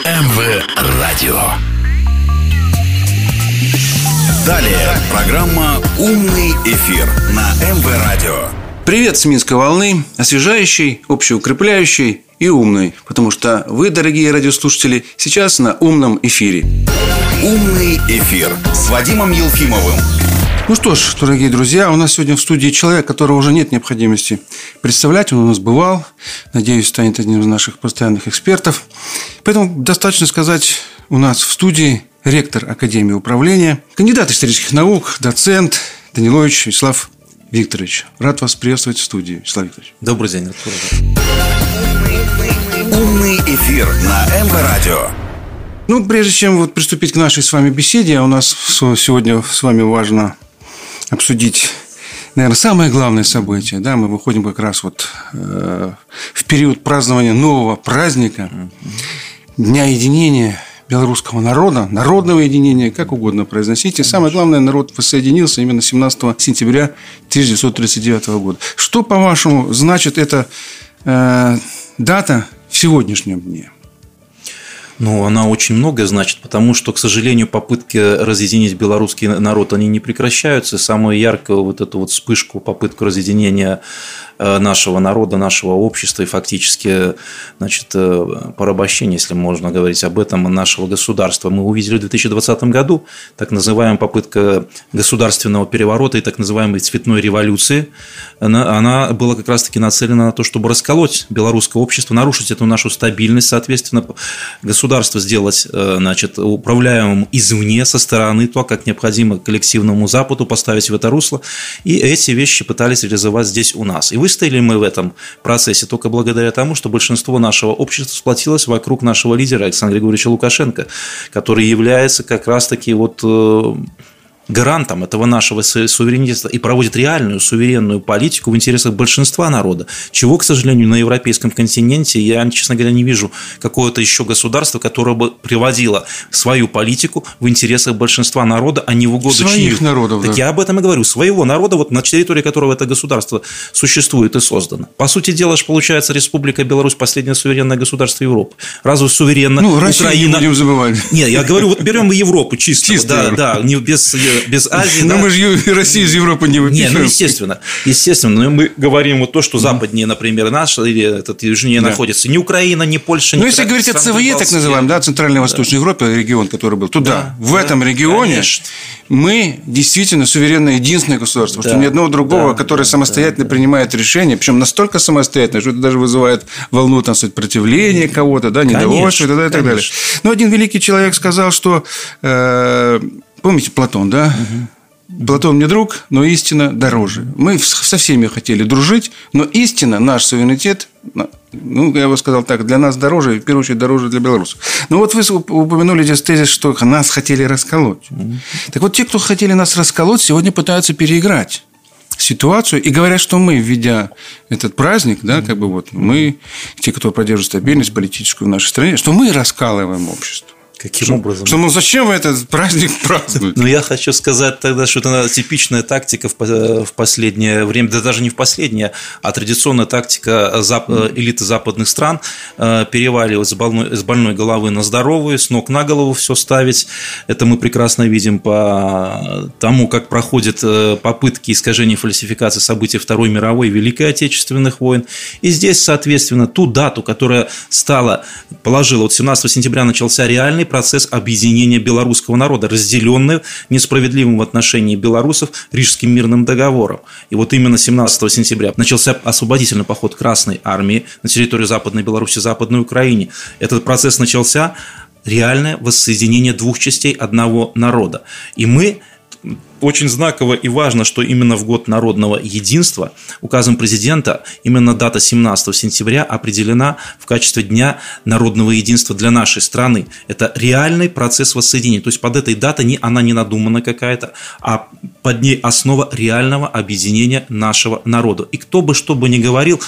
МВ Радио. Далее программа «Умный эфир» на МВ Радио. Привет с Минской волны, освежающий, общеукрепляющий и умный, потому что вы, дорогие радиослушатели, сейчас на умном эфире. «Умный эфир» с Вадимом Елфимовым. Ну что ж, дорогие друзья, у нас сегодня в студии человек, которого уже нет необходимости представлять. Он у нас бывал. Надеюсь, станет одним из наших постоянных экспертов. Поэтому достаточно сказать у нас в студии ректор Академии управления, кандидат исторических наук, доцент Данилович Вячеслав Викторович. Рад вас приветствовать в студии, Вячеслав Викторович. Добрый день. «Умный эфир» на МВ Радио. Ну, прежде чем вот приступить к нашей с вами беседе, у нас сегодня с вами важно обсудить, наверное, самое главное событие. Да, мы выходим как раз вот э, в период празднования нового праздника, Дня единения белорусского народа, народного единения, как угодно произносите. Самое главное, народ воссоединился именно 17 сентября 1939 года. Что, по-вашему, значит эта э, дата в сегодняшнем дне? Ну, она очень многое значит, потому что, к сожалению, попытки разъединить белорусский народ, они не прекращаются. Самую яркую вот эту вот вспышку, попытку разъединения Э, нашего народа, нашего общества и фактически значит, э, порабощение, если можно говорить об этом, нашего государства. Мы увидели в 2020 году так называемая попытка государственного переворота и так называемой цветной революции. Она, она была как раз-таки нацелена на то, чтобы расколоть белорусское общество, нарушить эту нашу стабильность, соответственно, государство сделать э, значит, управляемым извне, со стороны, то, как необходимо коллективному Западу поставить в это русло. И эти вещи пытались реализовать здесь у нас. И выстояли мы в этом процессе только благодаря тому, что большинство нашего общества сплотилось вокруг нашего лидера Александра Григорьевича Лукашенко, который является как раз-таки вот э, гарантом этого нашего суверенитета и проводит реальную суверенную политику в интересах большинства народа, чего, к сожалению, на европейском континенте я, честно говоря, не вижу какого-то еще государства, которое бы приводило свою политику в интересах большинства народа, а не в угоду Своих чьих. народов, Так да. я об этом и говорю. Своего народа, вот на территории которого это государство существует и создано. По сути дела, же получается Республика Беларусь последнее суверенное государство Европы. Разве суверенно ну, Россию Украина... не будем забывать. Нет, я говорю, вот берем Европу чисто. Чисто. Да, да, не без без Азии. Но да. мы же Россию из Европы не выпишем. Не, ну естественно, естественно. Но мы говорим вот то, что западнее, например, наш или этот южнее да. находится. Ни Украина, ни Польша, ни Ну, если говорить о ЦВЕ, так называемом, да, Центральной-Восточной да. Европе, регион, который был, туда, да, в да, этом регионе конечно. мы действительно суверенное единственное государство, да, что ни одного другого, да, которое самостоятельно да, принимает решения, причем настолько самостоятельно, что это даже вызывает волну там, сопротивления кого-то, да, недовольство конечно, и так далее. Но один великий человек сказал, что э, Помните Платон, да? Угу. Платон мне друг, но истина дороже. Мы со всеми хотели дружить, но истина, наш суверенитет, ну, я бы сказал так, для нас дороже, в первую очередь дороже для белорусов. Ну, вот вы упомянули здесь тезис, что нас хотели расколоть. Угу. Так вот, те, кто хотели нас расколоть, сегодня пытаются переиграть ситуацию и говорят, что мы, введя этот праздник, да, как бы вот мы, те, кто поддерживает стабильность политическую в нашей стране, что мы раскалываем общество. Каким что, образом? Что, ну, зачем вы этот праздник празднуете? Ну, я хочу сказать тогда, что это типичная тактика в последнее время, да даже не в последнее, а традиционная тактика зап... элиты западных стран э, переваливать с больной, головы на здоровую, с ног на голову все ставить. Это мы прекрасно видим по тому, как проходят э, попытки искажения фальсификации событий Второй мировой и Великой Отечественных войн. И здесь, соответственно, ту дату, которая стала, положила, вот 17 сентября начался реальный процесс объединения белорусского народа, разделенный несправедливым в отношении белорусов Рижским мирным договором. И вот именно 17 сентября начался освободительный поход Красной Армии на территорию Западной Беларуси, Западной Украине. Этот процесс начался реальное воссоединение двух частей одного народа. И мы очень знаково и важно, что именно в год народного единства указом президента именно дата 17 сентября определена в качестве Дня народного единства для нашей страны. Это реальный процесс воссоединения. То есть под этой датой не, она не надумана какая-то, а под ней основа реального объединения нашего народа. И кто бы что бы ни говорил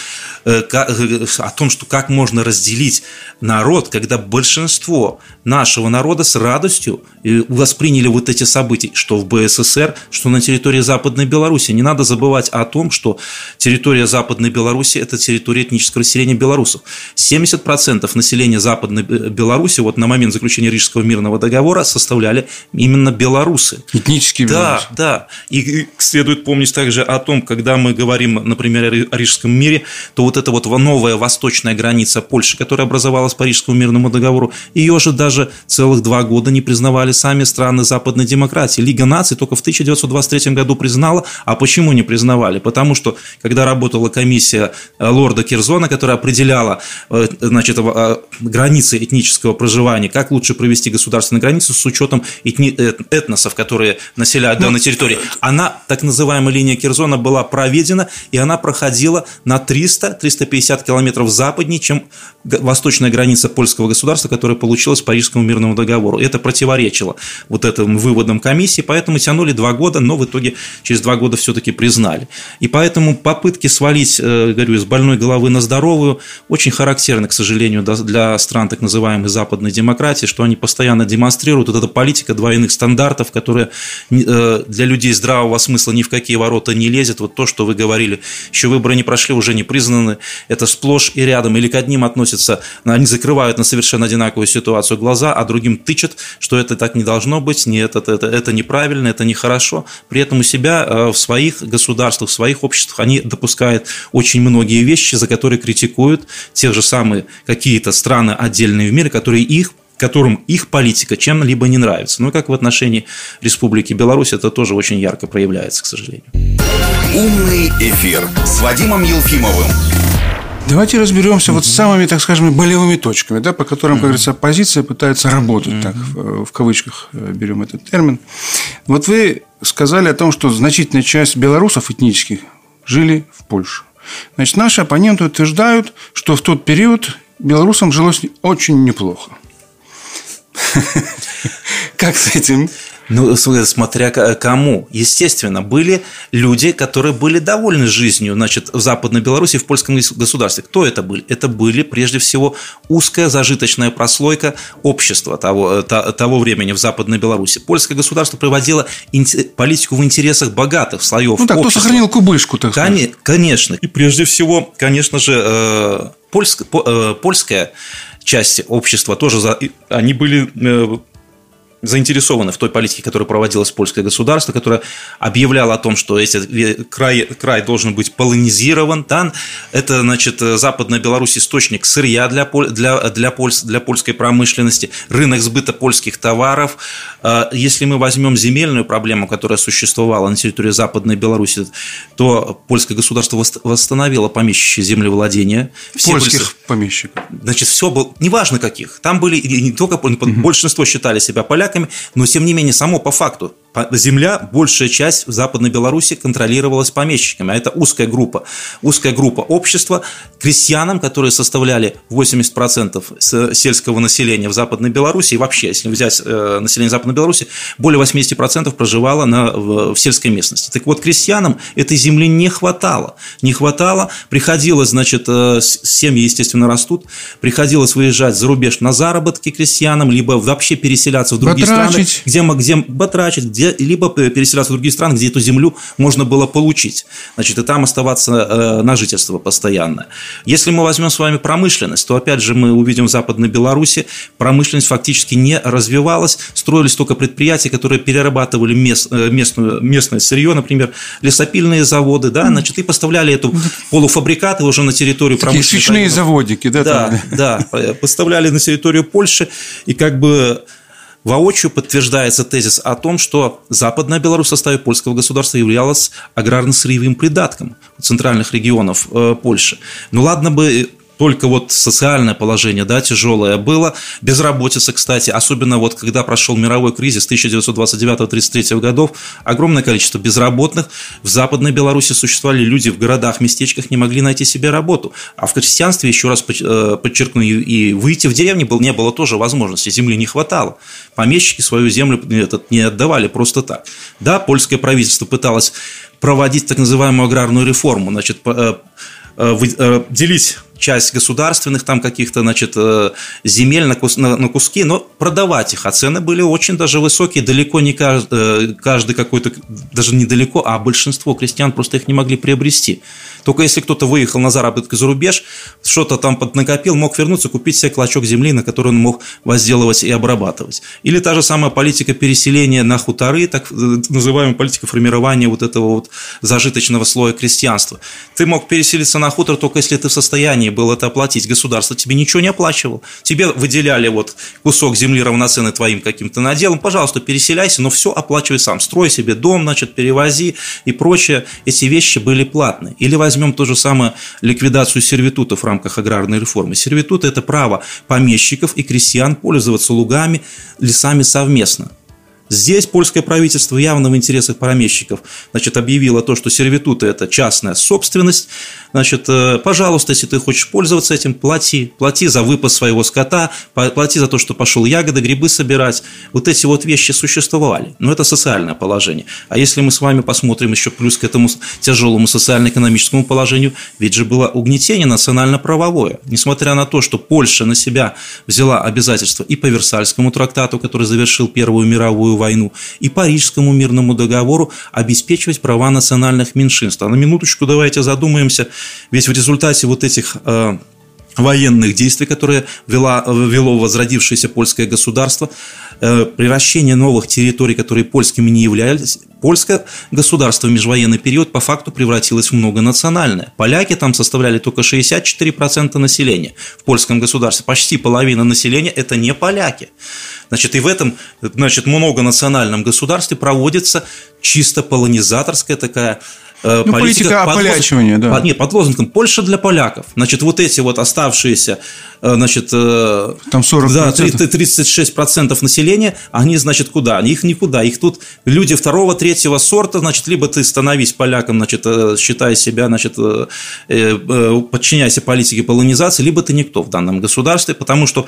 э, э, о том, что как можно разделить народ, когда большинство нашего народа с радостью э, восприняли вот эти события, что в БССР СССР, что на территории Западной Беларуси. Не надо забывать о том, что территория Западной Беларуси – это территория этнического населения белорусов. 70% населения Западной Беларуси вот на момент заключения Рижского мирного договора составляли именно белорусы. Этнические белорусы. Да, да. И следует помнить также о том, когда мы говорим, например, о Рижском мире, то вот эта вот новая восточная граница Польши, которая образовалась по Рижскому мирному договору, ее же даже целых два года не признавали сами страны западной демократии. Лига наций только в 1923 году признала. А почему не признавали? Потому что, когда работала комиссия э, лорда Кирзона, которая определяла э, значит, э, границы этнического проживания, как лучше провести государственную границу с учетом этни... этносов, которые населяют данной ну, территории, она, так называемая линия Кирзона, была проведена, и она проходила на 300-350 километров западнее, чем восточная граница польского государства, которая получилась по Парижскому мирному договору. Это противоречило вот этим выводам комиссии, поэтому тянули два года, но в итоге через два года все-таки признали. И поэтому попытки свалить, э, говорю, из больной головы на здоровую очень характерны, к сожалению, для стран так называемой западной демократии, что они постоянно демонстрируют вот эта политика двойных стандартов, которая э, для людей здравого смысла ни в какие ворота не лезет. Вот то, что вы говорили, еще выборы не прошли, уже не признаны, это сплошь и рядом. Или к одним относятся, они закрывают на совершенно одинаковую ситуацию глаза, а другим тычат, что это так не должно быть, нет, это, это, это неправильно, это нехорошо. При этом у себя э, в своих государствах, в своих обществах они допускают очень многие вещи, за которые критикуют те же самые какие-то страны отдельные в мире, которые их которым их политика чем-либо не нравится. Ну, как в отношении Республики Беларусь, это тоже очень ярко проявляется, к сожалению. Умный эфир с Вадимом Елфимовым. Давайте разберемся вот с самыми, так скажем, болевыми точками, да, по которым, как говорится, оппозиция пытается работать, так, в, в кавычках э, берем этот термин. Вот вы сказали о том, что значительная часть белорусов этнических жили в Польше. Значит, наши оппоненты утверждают, что в тот период белорусам жилось очень неплохо. Как с этим? Ну, смотря кому. Естественно, были люди, которые были довольны жизнью, значит, в Западной Беларуси, в польском государстве. Кто это были? Это были, прежде всего, узкая зажиточная прослойка общества того, того времени в Западной Беларуси. Польское государство проводило политику в интересах богатых слоев Ну, так, общества. кто сохранил кубышку, так сказать. Конечно. И прежде всего, конечно же, э, польская, э, часть общества тоже, они были э, заинтересованы в той политике, которая проводилась в польское государство, которое объявляло о том, что эти край, край должен быть полонизирован. Да? Это, значит, Западная Беларусь источник сырья для, для, для, польс, для польской промышленности, рынок сбыта польских товаров. А, если мы возьмем земельную проблему, которая существовала на территории Западной Беларуси, то польское государство восстановило помещичье землевладение. Все Польских были, помещиков. Значит, все было, неважно каких. Там были не только, большинство считали себя поляками, поляками, но тем не менее само по факту земля, большая часть в Западной Беларуси контролировалась помещиками, а это узкая группа, узкая группа общества, крестьянам, которые составляли 80% сельского населения в Западной Беларуси, и вообще, если взять э, население Западной Беларуси, более 80% проживало на, в, в сельской местности. Так вот, крестьянам этой земли не хватало, не хватало, приходилось, значит, э, семьи, естественно, растут, приходилось выезжать за рубеж на заработки крестьянам, либо вообще переселяться в другие батрачить. страны, где, где батрачить, где где, либо переселяться в другие страны, где эту землю можно было получить. Значит, и там оставаться э, на жительство постоянное. Если мы возьмем с вами промышленность, то опять же мы увидим в Западной Беларуси, промышленность фактически не развивалась, строились только предприятия, которые перерабатывали мест, э, местную, местное сырье, например, лесопильные заводы, да, значит, и поставляли эту полуфабрикаты уже на территорию промышленности. Свечные заводики, да? Да, да, поставляли на территорию Польши, и как бы Воочию подтверждается тезис о том, что Западная Беларусь в составе польского государства являлась аграрно-сырьевым придатком центральных регионов э, Польши. Ну ладно бы только вот социальное положение, да, тяжелое было, безработица, кстати, особенно вот когда прошел мировой кризис 1929-33 годов, огромное количество безработных, в Западной Беларуси существовали люди в городах, местечках, не могли найти себе работу, а в крестьянстве, еще раз э, подчеркну, и выйти в деревню не было тоже возможности, земли не хватало, помещики свою землю этот, не отдавали просто так. Да, польское правительство пыталось проводить так называемую аграрную реформу, значит, э, делить часть государственных там каких-то, значит, э, земель на, кус, на, на куски, но продавать их. А цены были очень даже высокие. Далеко не каждый, э, каждый какой-то, даже недалеко, а большинство крестьян просто их не могли приобрести. Только если кто-то выехал на заработки за рубеж, что-то там накопил, мог вернуться, купить себе клочок земли, на который он мог возделывать и обрабатывать. Или та же самая политика переселения на хуторы, так э, называемая политика формирования вот этого вот зажиточного слоя крестьянства. Ты мог переселиться на хутор только если ты в состоянии было это оплатить. Государство тебе ничего не оплачивало. Тебе выделяли вот кусок земли равноценный твоим каким-то наделом. Пожалуйста, переселяйся, но все оплачивай сам. Строй себе дом, значит, перевози и прочее. Эти вещи были платные. Или возьмем то же самое ликвидацию сервитутов в рамках аграрной реформы. Сервитут – это право помещиков и крестьян пользоваться лугами, лесами совместно. Здесь польское правительство явно в интересах помещиков значит, объявило то, что сервитуты – это частная собственность. Значит, э, пожалуйста, если ты хочешь пользоваться этим, плати. Плати за выпас своего скота, плати за то, что пошел ягоды, грибы собирать. Вот эти вот вещи существовали. Но это социальное положение. А если мы с вами посмотрим еще плюс к этому тяжелому социально-экономическому положению, ведь же было угнетение национально-правовое. Несмотря на то, что Польша на себя взяла обязательства и по Версальскому трактату, который завершил Первую мировую мировую войну и Парижскому мирному договору обеспечивать права национальных меньшинств. А на минуточку давайте задумаемся, ведь в результате вот этих э, военных действий, которые вело, вело возродившееся польское государство, э, превращение новых территорий, которые польскими не являлись, польское государство в межвоенный период по факту превратилось в многонациональное. Поляки там составляли только 64% населения в польском государстве. Почти половина населения – это не поляки. Значит, и в этом значит, многонациональном государстве проводится чисто полонизаторская такая ну, политика, политика ополячивания, да. Под, нет, под лозунгом «Польша для поляков». Значит, вот эти вот оставшиеся, э, значит... Э, Там 40%. Да, 36% населения, они, значит, куда? Их никуда. Их тут люди второго, третьего сорта, значит, либо ты становись поляком, значит, считай себя, значит, подчиняйся политике полонизации, либо ты никто в данном государстве, потому что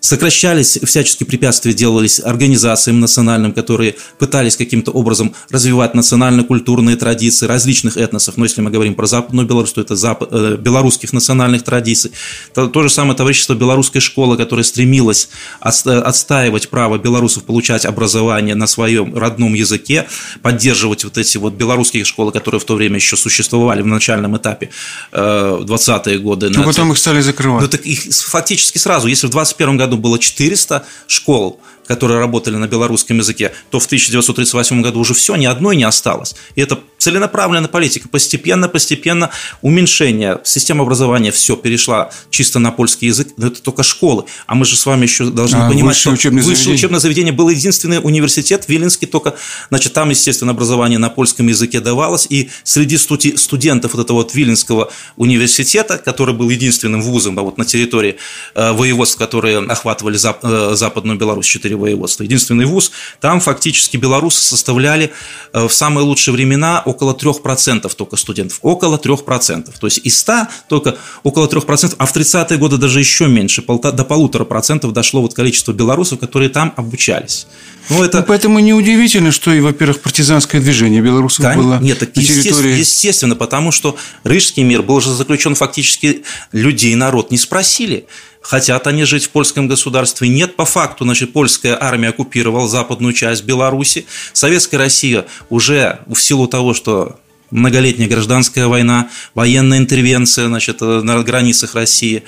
Сокращались всяческие препятствия, делались организациям национальным, которые пытались каким-то образом развивать национально-культурные традиции различных этносов. Но если мы говорим про Западную Беларусь, то это запад, э, белорусских национальных традиций. То, то же самое товарищество белорусской школы, которое стремилось отстаивать право белорусов получать образование на своем родном языке, поддерживать вот эти вот белорусские школы, которые в то время еще существовали в начальном этапе, э, 20-е годы. Но потом их стали закрывать. Ну, так их фактически сразу, если в 21 году году было 400 школ, которые работали на белорусском языке, то в 1938 году уже все, ни одной не осталось. И это целенаправленная политика. Постепенно, постепенно уменьшение системы образования все перешла чисто на польский язык, но это только школы. А мы же с вами еще должны а, понимать, что учебное высшее заведение. учебное заведение был единственный университет, Виленский, только, значит, там, естественно, образование на польском языке давалось, и среди студентов вот этого вот Виленского университета, который был единственным вузом а вот на территории э, воеводств, которые охватывали зап, э, Западную Беларусь, четыре воеводства, единственный вуз, там фактически белорусы составляли э, в самые лучшие времена около 3% только студентов. Около 3%. То есть из 100 только около 3%, а в 30-е годы даже еще меньше, до полутора процентов дошло вот количество белорусов, которые там обучались. Ну, это... ну, поэтому неудивительно, что и, во-первых, партизанское движение белорусов Кон... было Нет, так на территории... естественно, потому что Рижский мир был же заключен фактически людей, народ не спросили. Хотят они жить в польском государстве? Нет, по факту, значит, польская армия оккупировала западную часть Беларуси. Советская Россия уже в силу того, что многолетняя гражданская война, военная интервенция значит, на границах России,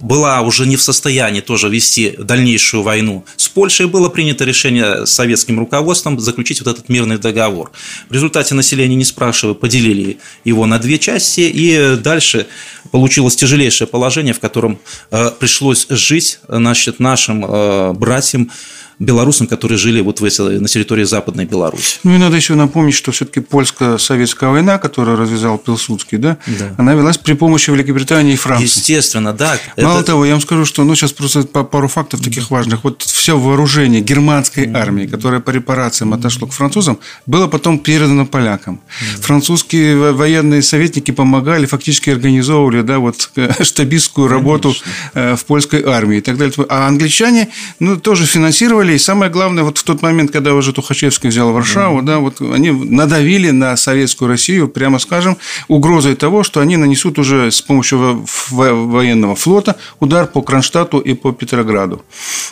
была уже не в состоянии тоже вести дальнейшую войну. С Польшей было принято решение советским руководством заключить вот этот мирный договор. В результате население, не спрашивая, поделили его на две части, и дальше получилось тяжелейшее положение, в котором э, пришлось жить значит, нашим э, братьям, белорусам, которые жили вот в этой, на территории Западной Беларуси. Ну и надо еще напомнить, что все-таки польско-советская война, которую развязал Пилсудский, да, да, она велась при помощи Великобритании и Франции. Естественно, да. Мало это... того, я вам скажу, что ну сейчас просто пару фактов таких важных. Вот все вооружение германской армии, которое по репарациям отошло к французам, было потом передано полякам. Французские военные советники помогали, фактически организовывали, да, вот штабистскую работу Конечно. Э, в польской армии и так далее. А англичане, ну, тоже финансировали построили, и самое главное, вот в тот момент, когда уже Тухачевский взял Варшаву, да, вот они надавили на советскую Россию, прямо скажем, угрозой того, что они нанесут уже с помощью военного флота удар по Кронштадту и по Петрограду.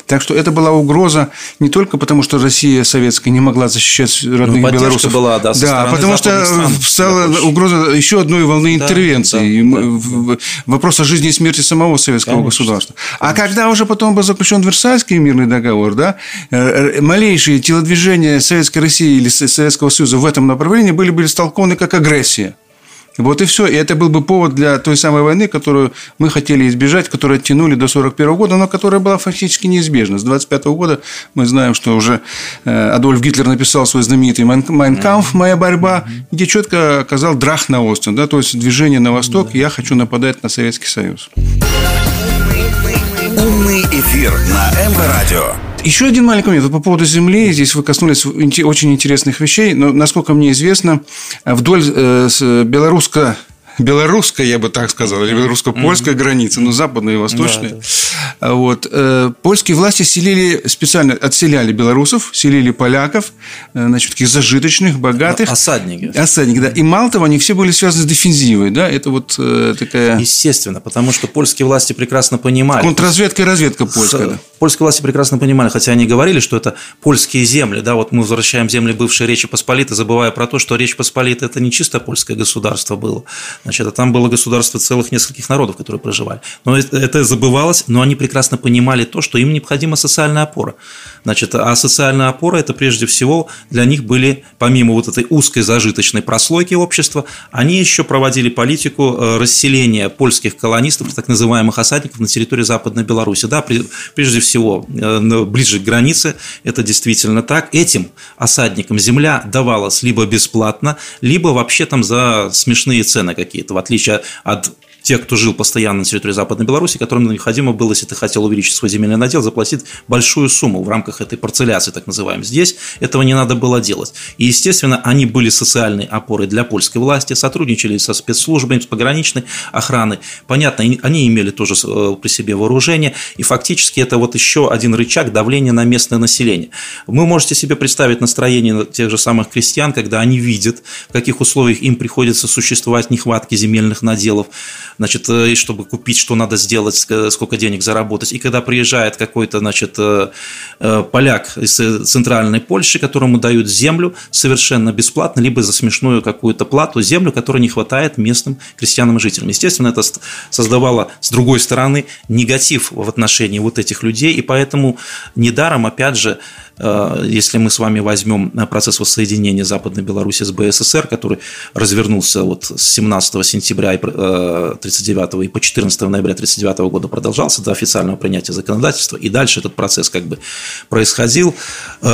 Так что это была угроза не только потому, что Россия советская не могла защищать родных ну, белорусов. была, да, да потому что стала угроза еще одной волны да, интервенции. Да, да, да. Вопрос о жизни и смерти самого советского Конечно. государства. А когда уже потом был заключен Версальский мирный договор, да, малейшие телодвижения Советской России или Советского Союза в этом направлении были бы истолкованы как агрессия. Вот и все. И это был бы повод для той самой войны, которую мы хотели избежать, которую оттянули до 1941 года, но которая была фактически неизбежна. С 1925 года мы знаем, что уже э, Адольф Гитлер написал свой знаменитый «Майнкамф. Моя борьба», где четко оказал драх на Остин, да, то есть движение на восток, я хочу нападать на Советский Союз. Умный эфир на МВ-радио. Еще один маленький момент. по поводу Земли. Здесь вы коснулись очень интересных вещей. Но, насколько мне известно, вдоль э, белорусско белорусская, я бы так сказал, или белорусско-польская mm-hmm. граница, ну, западная и восточная. Да, да. Вот. Э, польские власти селили, специально отселяли белорусов, селили поляков, э, значит, таких зажиточных, богатых. Осадники. Осадники, да. И мало того, они все были связаны с дефензивой, да, это вот э, такая... Естественно, потому что польские власти прекрасно понимали. Контрразведка и разведка польская, да. Польские власти прекрасно понимали, хотя они говорили, что это польские земли, да, вот мы возвращаем земли бывшей Речи Посполитой, забывая про то, что Речь Посполита – это не чисто польское государство было, значит, а там было государство целых нескольких народов, которые проживали. Но это забывалось, но они прекрасно понимали то, что им необходима социальная опора. Значит, а социальная опора – это прежде всего для них были, помимо вот этой узкой зажиточной прослойки общества, они еще проводили политику э, расселения польских колонистов, так называемых осадников на территории Западной Беларуси. Да, прежде всего э, ближе к границе, это действительно так. Этим осадникам земля давалась либо бесплатно, либо вообще там за смешные цены какие-то, в отличие от тех, кто жил постоянно на территории Западной Беларуси, которым необходимо было, если ты хотел увеличить свой земельный надел, заплатить большую сумму в рамках этой парцеляции, так называемой. Здесь этого не надо было делать. И, естественно, они были социальной опорой для польской власти, сотрудничали со спецслужбами, с пограничной охраной. Понятно, они имели тоже э, при себе вооружение, и фактически это вот еще один рычаг давления на местное население. Вы можете себе представить настроение тех же самых крестьян, когда они видят, в каких условиях им приходится существовать нехватки земельных наделов, значит, э, и чтобы купить, что надо сделать, сколько денег заработать. И когда приезжает какой-то, значит, э, э, поляк из центральной Польши, которому дают землю совершенно бесплатно, либо за смешную какую-то плату, землю, которой не хватает местным крестьянам и жителям. Естественно, это создавало, с другой стороны, негатив в отношении вот этих людей, и поэтому недаром, опять же, если мы с вами возьмем э, процесс воссоединения Западной Беларуси с БССР, который развернулся вот с 17 сентября 1939 э, и по 14 ноября 1939 года продолжался до официального принятия законодательства, и дальше этот процесс как бы происходил,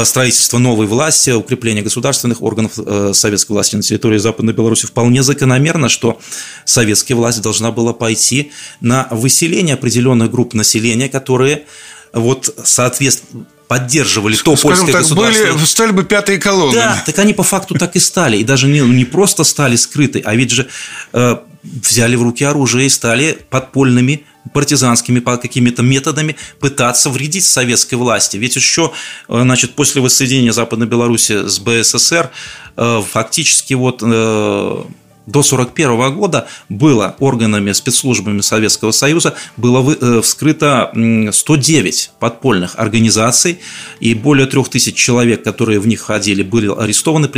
строительство новой власти, укрепление государственных органов советской власти на территории Западной Беларуси вполне закономерно, что советская власть должна была пойти на выселение определенных групп населения, которые вот соответственно поддерживали то Скажем польское так, государство. Были, стали бы пятые колонны. Да, так они по факту так и стали. И даже не, не просто стали скрыты, а ведь же э, взяли в руки оружие и стали подпольными партизанскими по какими-то методами пытаться вредить советской власти. Ведь еще э, значит, после воссоединения Западной Беларуси с БССР э, фактически вот э, до 1941 года было органами, спецслужбами Советского Союза было э, вскрыто 109 подпольных организаций, и более 3000 человек, которые в них входили, были арестованы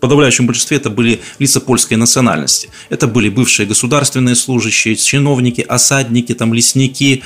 подавляющем большинстве это были лица польской национальности. Это были бывшие государственные служащие, чиновники, осадники, там, лесники,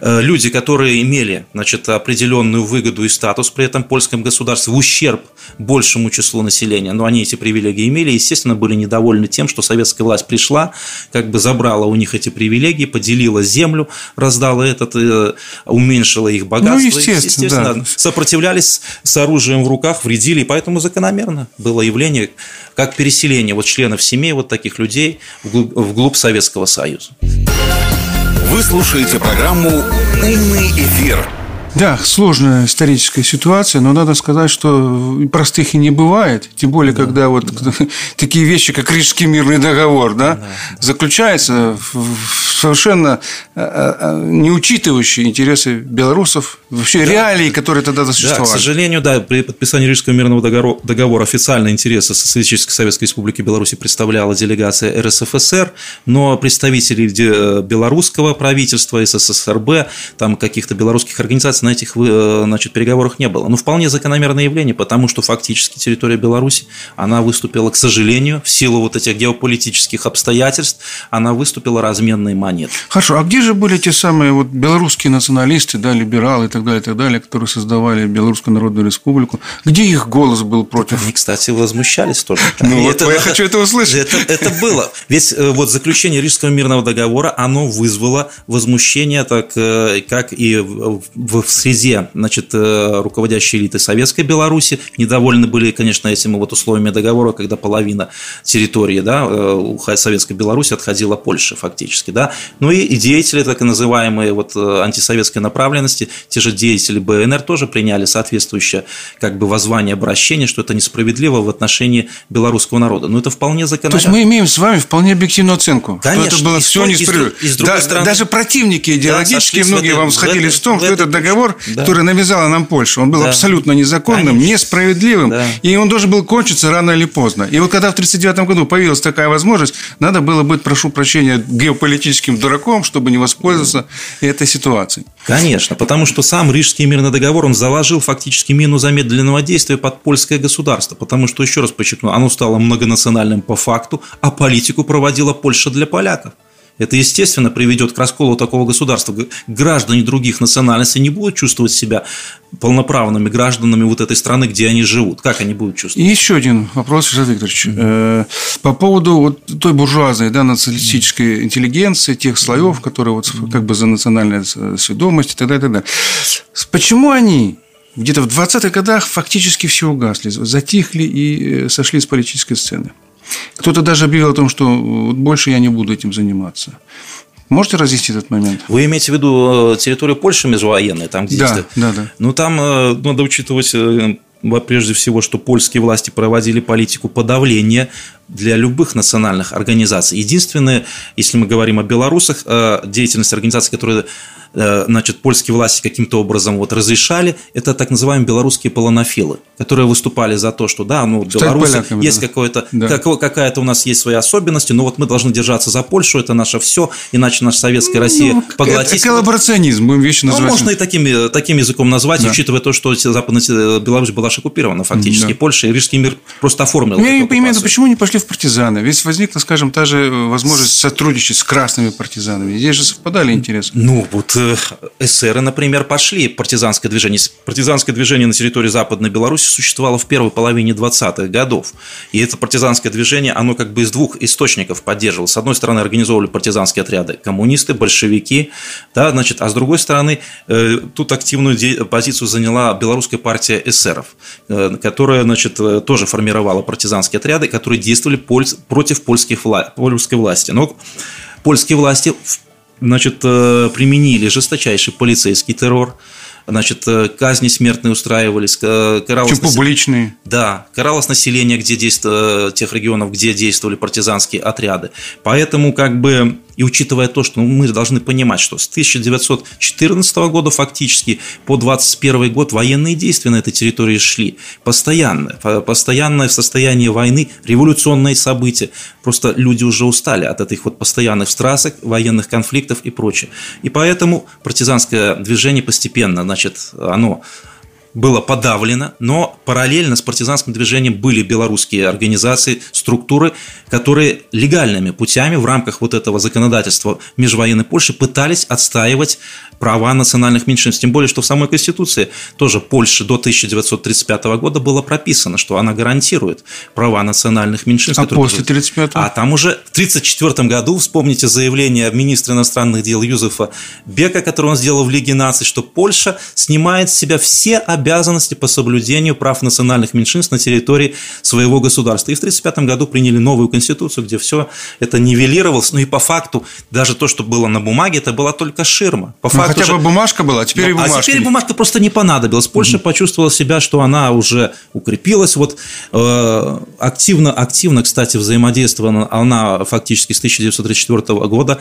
э, люди, которые имели значит, определенную выгоду и статус при этом польском государстве в ущерб большему числу населения. Но они эти привилегии имели и, естественно, были недовольны тем, что советская власть пришла, как бы забрала у них эти привилегии, поделила землю, раздала этот, э, уменьшила их богатство. Ну, естественно, естественно да. сопротивлялись с оружием в руках, вредили, и поэтому закономерно было явление явление, как переселение вот членов семей вот таких людей вглубь, вглубь Советского Союза. Вы слушаете программу «Умный эфир». Да, сложная историческая ситуация, но надо сказать, что простых и не бывает. Тем более, да, когда вот да. такие вещи, как Рижский мирный договор, да, да. заключается в совершенно э, э, не учитывающие интересы белорусов, вообще да. реалии, которые тогда существовали. Да, к сожалению, да, при подписании Рижского мирного договора, договора официально интересы Социалистической Советской Республики Беларуси представляла делегация РСФСР, но представители э, белорусского правительства, СССРБ, там каких-то белорусских организаций на этих значит, переговорах не было. Ну, вполне закономерное явление, потому что фактически территория Беларуси, она выступила, к сожалению, в силу вот этих геополитических обстоятельств, она выступила разменной монет. Хорошо, а где же были те самые вот белорусские националисты, да, либералы и так далее, и так далее, которые создавали Белорусскую Народную Республику? Где их голос был против? Они, кстати, возмущались тоже. Ну, вот я хочу это услышать. Это, это было. Ведь э, вот заключение Рижского мирного договора, оно вызвало возмущение, так э, как и в, в среде, значит, э, руководящей элиты Советской Беларуси. Недовольны были, конечно, этими вот условиями договора, когда половина территории, да, у Советской Беларуси отходила Польше фактически, да, ну и, и деятели, так называемые вот э, антисоветской направленности, те же деятели БНР тоже приняли соответствующее как бы воззвание обращение, что это несправедливо в отношении белорусского народа. Но это вполне закономерно. То есть мы имеем с вами вполне объективную оценку. Конечно. Что это было все несправедливо. И и да, стороны... Даже противники идеологические да, многие вам сходились в, в том, в что этот договор, да. который навязала нам Польша, он был да. абсолютно незаконным, Конечно. несправедливым, да. и он должен был кончиться рано или поздно. И вот когда в 1939 году появилась такая возможность, надо было быть, прошу прощения, геополитически политическим дураком, чтобы не воспользоваться этой ситуацией. Конечно, потому что сам Рижский мирный договор, он заложил фактически мину замедленного действия под польское государство, потому что, еще раз подчеркну, оно стало многонациональным по факту, а политику проводила Польша для поляков – это, естественно, приведет к расколу такого государства. Граждане других национальностей не будут чувствовать себя полноправными гражданами вот этой страны, где они живут. Как они будут чувствовать? И еще один вопрос, Ришат Викторович. Mm-hmm. По поводу вот той буржуазной, да, националистической интеллигенции, тех слоев, которые вот как бы за национальную сведомость и так далее, и так далее. Почему они где-то в 20-х годах фактически все угасли, затихли и э, сошли с политической сцены? Кто-то даже объявил о том, что больше я не буду этим заниматься. Можете разъяснить этот момент? Вы имеете в виду э, территорию Польши межвоенной, там где да, да, да. Ну, там э, надо учитывать э, прежде всего, что польские власти проводили политику подавления для любых национальных организаций. Единственное, если мы говорим о белорусах, деятельность организаций, которые Э, значит, польские власти каким-то образом вот разрешали, это так называемые белорусские полонофилы, которые выступали за то, что да, ну, белорусы поляками, есть да. какое-то, да. как, какая-то у нас есть свои особенности, но вот мы должны держаться за Польшу, это наше все, иначе наша советская Россия ну, поглотит. Коллаборационизм, будем вещи называть. Ну, можно и таким, таким языком назвать, да. учитывая то, что западная Беларусь была оккупирована фактически да. Польша, и Рижский мир просто оформил. Я не понимаю, почему не пошли в партизаны? Ведь возникла, скажем, та же возможность сотрудничать с красными партизанами. Здесь же совпадали интересы. Ну, вот Э, эсеры, например, пошли партизанское движение. Партизанское движение на территории Западной Беларуси существовало в первой половине 20-х годов. И это партизанское движение, оно как бы из двух источников поддерживалось. С одной стороны, организовывали партизанские отряды коммунисты, большевики, да, значит, а с другой стороны, э, тут активную позицию заняла белорусская партия эсеров, э, которая, значит, тоже формировала партизанские отряды, которые действовали против польских вла- польской власти. Но польские власти значит, э, применили жесточайший полицейский террор, значит, э, казни смертные устраивались, каралось... Чем публичные. Да, каралось население где действ... тех регионов, где действовали партизанские отряды. Поэтому, как бы, и учитывая то, что мы должны понимать, что с 1914 года фактически по 21 год военные действия на этой территории шли постоянно, постоянное в состоянии войны, революционные события. Просто люди уже устали от этих вот постоянных страсок, военных конфликтов и прочее. И поэтому партизанское движение постепенно, значит, оно было подавлено, но параллельно с партизанским движением были белорусские организации, структуры, которые легальными путями в рамках вот этого законодательства межвоенной Польши пытались отстаивать права национальных меньшинств. Тем более, что в самой Конституции тоже Польши до 1935 года было прописано, что она гарантирует права национальных меньшинств. А после 1935 А там уже в 1934 году, вспомните заявление министра иностранных дел Юзефа Бека, которое он сделал в Лиге наций, что Польша снимает с себя все обязанности обязанности по соблюдению прав национальных меньшинств на территории своего государства. И в 1935 году приняли новую конституцию, где все это нивелировалось. Ну и по факту, даже то, что было на бумаге, это была только ширма. По ну, хотя же... бы бумажка была, а теперь ну, и бумажка. А теперь бумажка просто не понадобилась. Польша угу. почувствовала себя, что она уже укрепилась. Вот э, активно, активно, кстати, взаимодействовала она фактически с 1934 года,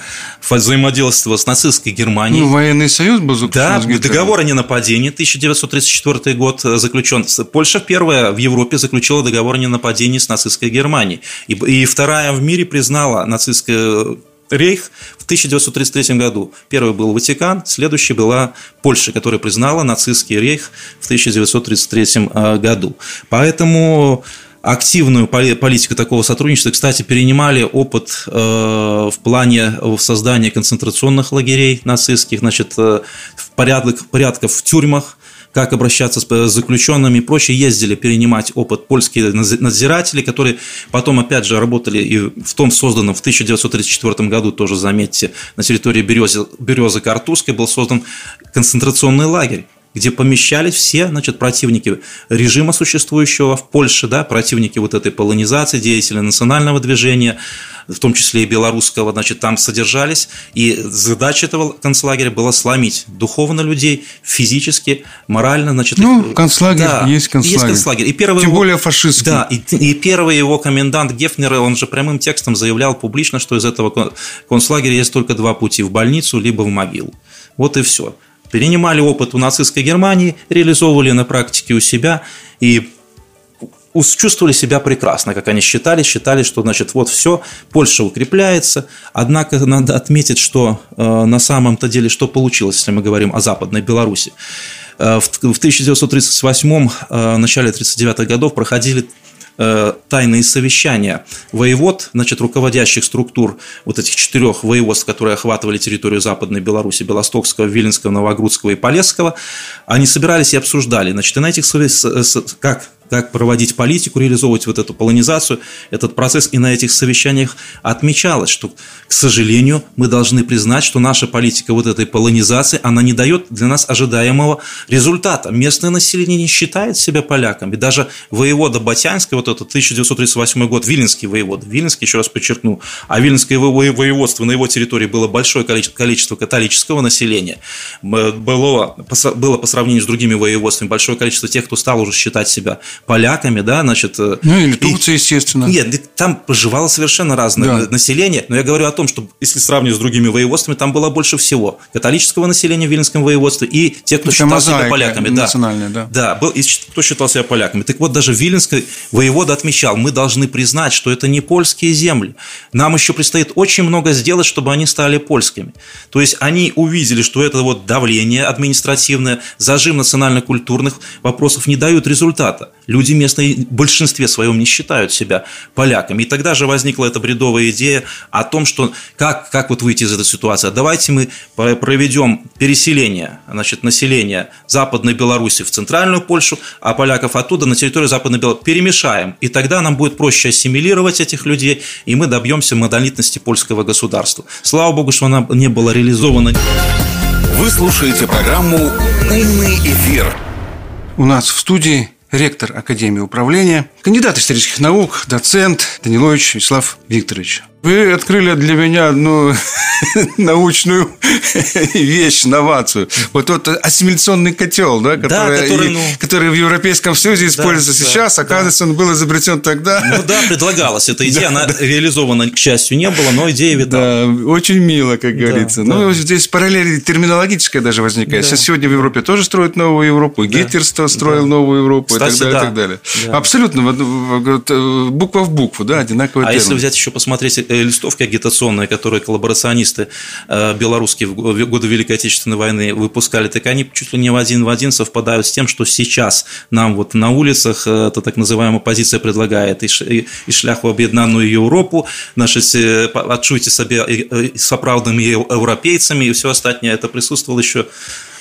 взаимодействовала с нацистской Германией. Ну, военный союз был заключен Да, договор о ненападении 1934 год заключен. Польша первая в Европе заключила договор о ненападении с нацистской Германией. И, и вторая в мире признала нацистское Рейх в 1933 году. Первый был Ватикан, следующий была Польша, которая признала нацистский рейх в 1933 э, году. Поэтому активную политику такого сотрудничества, кстати, перенимали опыт э, в плане создания концентрационных лагерей нацистских, значит, э, порядок, порядков в тюрьмах, как обращаться с заключенными. И прочее, ездили перенимать опыт польские надзиратели, которые потом, опять же, работали и в том созданном в 1934 году, тоже заметьте, на территории Березы, Березы Картузской был создан концентрационный лагерь где помещались все значит, противники режима существующего в Польше, да, противники вот этой полонизации, деятели национального движения, в том числе и белорусского, значит, там содержались, и задача этого концлагеря была сломить духовно людей, физически, морально, значит. Ну, концлагерь да, есть концлагерь. Есть концлагерь. И первый Тем его, более фашистский. Да, и, и первый его комендант Гефнер, он же прямым текстом заявлял публично, что из этого концлагеря есть только два пути – в больницу, либо в могилу. Вот и все перенимали опыт у нацистской Германии, реализовывали на практике у себя и чувствовали себя прекрасно, как они считали, считали, что, значит, вот все, Польша укрепляется, однако надо отметить, что э, на самом-то деле, что получилось, если мы говорим о Западной Беларуси. Э, в, в 1938 э, начале 1939-х годов проходили Э, тайные совещания. Воевод, значит, руководящих структур вот этих четырех воеводств, которые охватывали территорию Западной Беларуси, Белостокского, Виленского, Новогрудского и Полесского, они собирались и обсуждали, значит, и на этих как как проводить политику, реализовывать вот эту полонизацию, этот процесс. И на этих совещаниях отмечалось, что, к сожалению, мы должны признать, что наша политика вот этой полонизации, она не дает для нас ожидаемого результата. Местное население не считает себя поляками. Даже воевода Батянский, вот этот 1938 год, Виленский воевод, Виленский, еще раз подчеркну, а Виленское воеводство на его территории было большое количество католического населения, было, было по сравнению с другими воеводствами большое количество тех, кто стал уже считать себя поляками, да, значит... Э, ну, или Турция, и, естественно. Нет, там проживало совершенно разное да. население, но я говорю о том, что если сравнивать с другими воеводствами, там было больше всего католического населения в Виленском воеводстве и тех, кто Это считал себя поляками. Да, да. Да, был, и кто считал себя поляками. Так вот, даже Виленский воевода отмечал, мы должны признать, что это не польские земли. Нам еще предстоит очень много сделать, чтобы они стали польскими. То есть, они увидели, что это вот давление административное, зажим национально-культурных вопросов не дают результата люди местные в большинстве своем не считают себя поляками. И тогда же возникла эта бредовая идея о том, что как, как вот выйти из этой ситуации. Давайте мы проведем переселение значит, населения Западной Беларуси в Центральную Польшу, а поляков оттуда на территорию Западной Беларуси перемешаем. И тогда нам будет проще ассимилировать этих людей, и мы добьемся монолитности польского государства. Слава богу, что она не была реализована. Вы слушаете программу «Умный эфир». У нас в студии ректор Академии управления, кандидат исторических наук, доцент Данилович Вячеслав Викторович. Вы открыли для меня одну научную вещь, новацию. Вот тот ассимиляционный котел, да, который, да, который, ну... который в Европейском Союзе используется да, сейчас, да, оказывается, да. он был изобретен тогда. Ну да, предлагалась эта идея, она реализована, к счастью, не было, но идея витала. Да, очень мило, как говорится. Ну, здесь параллель терминологическая даже возникает. Сейчас сегодня в Европе тоже строят новую Европу, Гитлер строил новую Европу и так далее, и так далее. Абсолютно э, буква в букву, да, одинаковый А если взять еще посмотреть э, листовки агитационные, которые коллаборационисты э, белорусские в годы Великой Отечественной войны выпускали, так они чуть ли не в один в один совпадают с тем, что сейчас нам вот на улицах э, эта так называемая оппозиция предлагает и шлях в объединенную Европу, наши отчуйте себе с оправданными европейцами и все остальное. Это присутствовало еще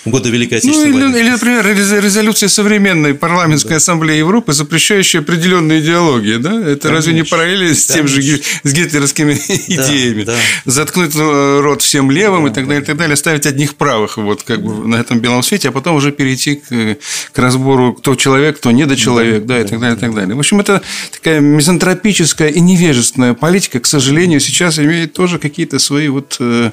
годы Великой Отечественной ну, войны. Или, например, резолюция современной парламентской да. ассамблеи Европы, запрещающая определенные идеологии, да? Это Конечно. разве не параллели с тем же с гитлеровскими да, идеями? Да. Заткнуть э, рот всем левым да, и так далее, и так далее, ставить одних правых вот как бы на этом белом свете, а потом уже перейти к, к разбору, кто человек, кто недочеловек, да, да, и так далее, и так далее. В общем, это такая мизантропическая и невежественная политика, к сожалению, сейчас имеет тоже какие-то свои вот, э,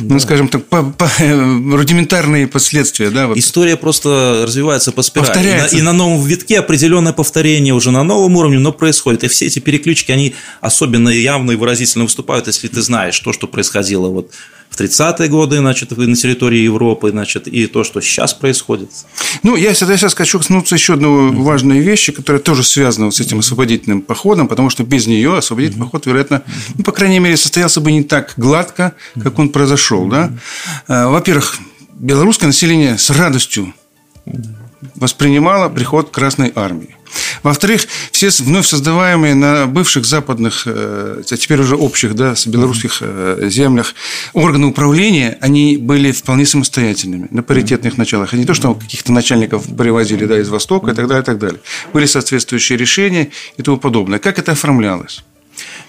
ну, скажем так, по, рудиментарные последствия, да? Вот. История просто развивается по спирали. Повторяется. И на, и на новом витке определенное повторение уже на новом уровне, но происходит. И все эти переключки, они особенно явно и выразительно выступают, если ты знаешь то, что происходило вот в 30-е годы, значит, на территории Европы, значит, и то, что сейчас происходит. Ну, я сейчас хочу коснуться еще одной важной вещи, которая тоже связана с этим освободительным походом, потому что без нее освободительный поход, вероятно, ну, по крайней мере, состоялся бы не так гладко, как он произошел. Да? Э, во-первых, белорусское население с радостью воспринимало приход Красной Армии. Во-вторых, все вновь создаваемые на бывших западных, а теперь уже общих, да, с белорусских э, землях органы управления, они были вполне самостоятельными, на паритетных началах. А не то, что каких-то начальников привозили да, из Востока и так далее, и так далее. Были соответствующие решения и тому подобное. Как это оформлялось?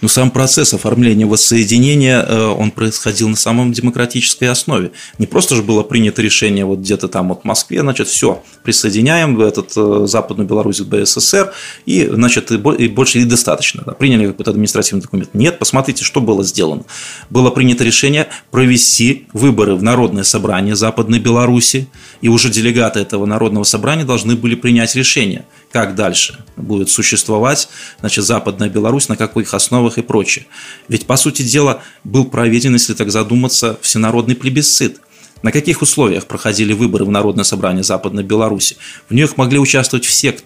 Но сам процесс оформления воссоединения, э, он происходил на самом демократической основе. Не просто же было принято решение вот где-то там вот в Москве, значит, все, присоединяем этот э, Западную Беларусь к БССР, и, значит, и больше и достаточно. Приняли какой-то административный документ. Нет, посмотрите, что было сделано. Было принято решение провести выборы в Народное собрание Западной Беларуси, и уже делегаты этого Народного собрания должны были принять решение, как дальше будет существовать значит, Западная Беларусь, на каких основах и прочее. Ведь, по сути дела, был проведен, если так задуматься, всенародный плебисцит – на каких условиях проходили выборы в Народное собрание Западной Беларуси? В них могли участвовать все,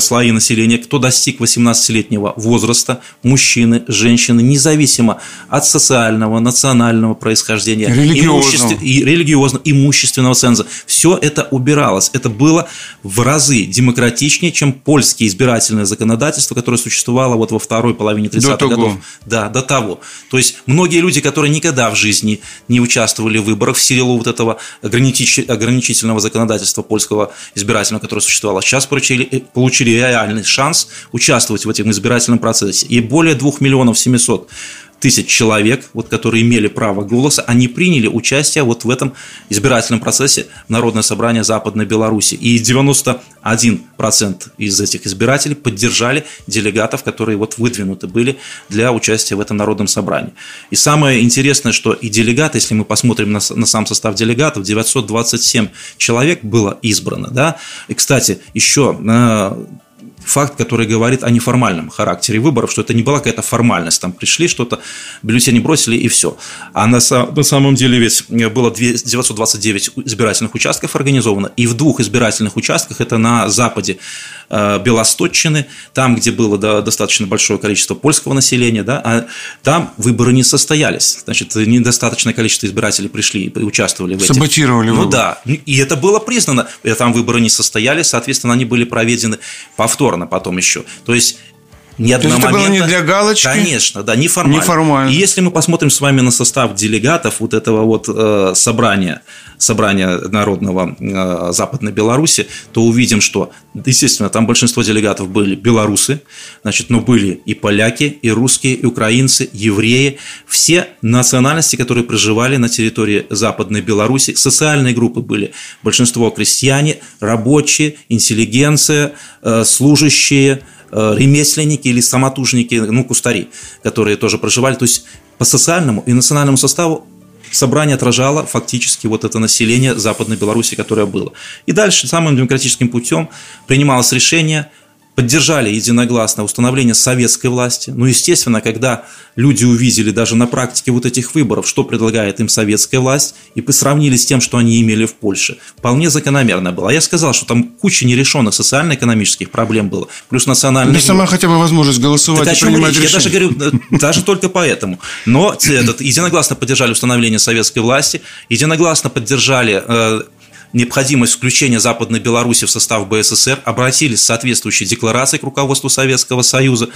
слои населения, кто достиг 18-летнего возраста, мужчины, женщины, независимо от социального, национального происхождения, религиозного, и религиозного имущественного ценза. Все это убиралось. Это было в разы демократичнее, чем польское избирательное законодательство, которое существовало вот во второй половине 30-х годов. Да, до того. То есть многие люди, которые никогда в жизни не участвовали в выборах в силу вот этого ограничительного законодательства польского избирательного, которое существовало, сейчас получили э, получили реальный шанс участвовать в этом избирательном процессе. И более 2 миллионов 700 тысяч человек, вот, которые имели право голоса, они приняли участие вот в этом избирательном процессе Народное собрание Западной Беларуси. И 91% из этих избирателей поддержали делегатов, которые вот выдвинуты были для участия в этом Народном собрании. И самое интересное, что и делегаты, если мы посмотрим на, на сам состав делегатов, 927 человек было избрано. Да? И, кстати, еще э, факт, который говорит о неформальном характере выборов, что это не была какая-то формальность, там пришли что-то, бюллетени бросили и все. А на, на самом деле ведь было 929 избирательных участков организовано, и в двух избирательных участках, это на западе э, Белосточчины, там, где было да, достаточно большое количество польского населения, да, а там выборы не состоялись. Значит, недостаточное количество избирателей пришли и участвовали в этих. Саботировали Ну да, и это было признано. И там выборы не состоялись, соответственно, они были проведены повторно потом еще. То есть ни одного момента... это было не для галочки? Конечно, да, неформально. неформально. И если мы посмотрим с вами на состав делегатов вот этого вот э, собрания, собрания народного э, Западной Беларуси, то увидим, что, естественно, там большинство делегатов были белорусы, значит, но были и поляки, и русские, и украинцы, евреи, все национальности, которые проживали на территории Западной Беларуси, социальные группы были, большинство крестьяне, рабочие, интеллигенция, э, служащие, ремесленники или самотужники, ну, кустари, которые тоже проживали. То есть по социальному и национальному составу собрание отражало фактически вот это население Западной Беларуси, которое было. И дальше самым демократическим путем принималось решение – поддержали единогласно установление советской власти. Ну, естественно, когда люди увидели даже на практике вот этих выборов, что предлагает им советская власть, и сравнили с тем, что они имели в Польше, вполне закономерно было. Я сказал, что там куча нерешенных социально-экономических проблем было, плюс национальная... Не сама хотя бы возможность голосовать так, и принимать решения. Я даже говорю, э, даже только поэтому. Но этот, единогласно поддержали установление советской власти, единогласно поддержали э, необходимость включения Западной Беларуси в состав БССР, обратились с соответствующей декларацией к руководству Советского Союза.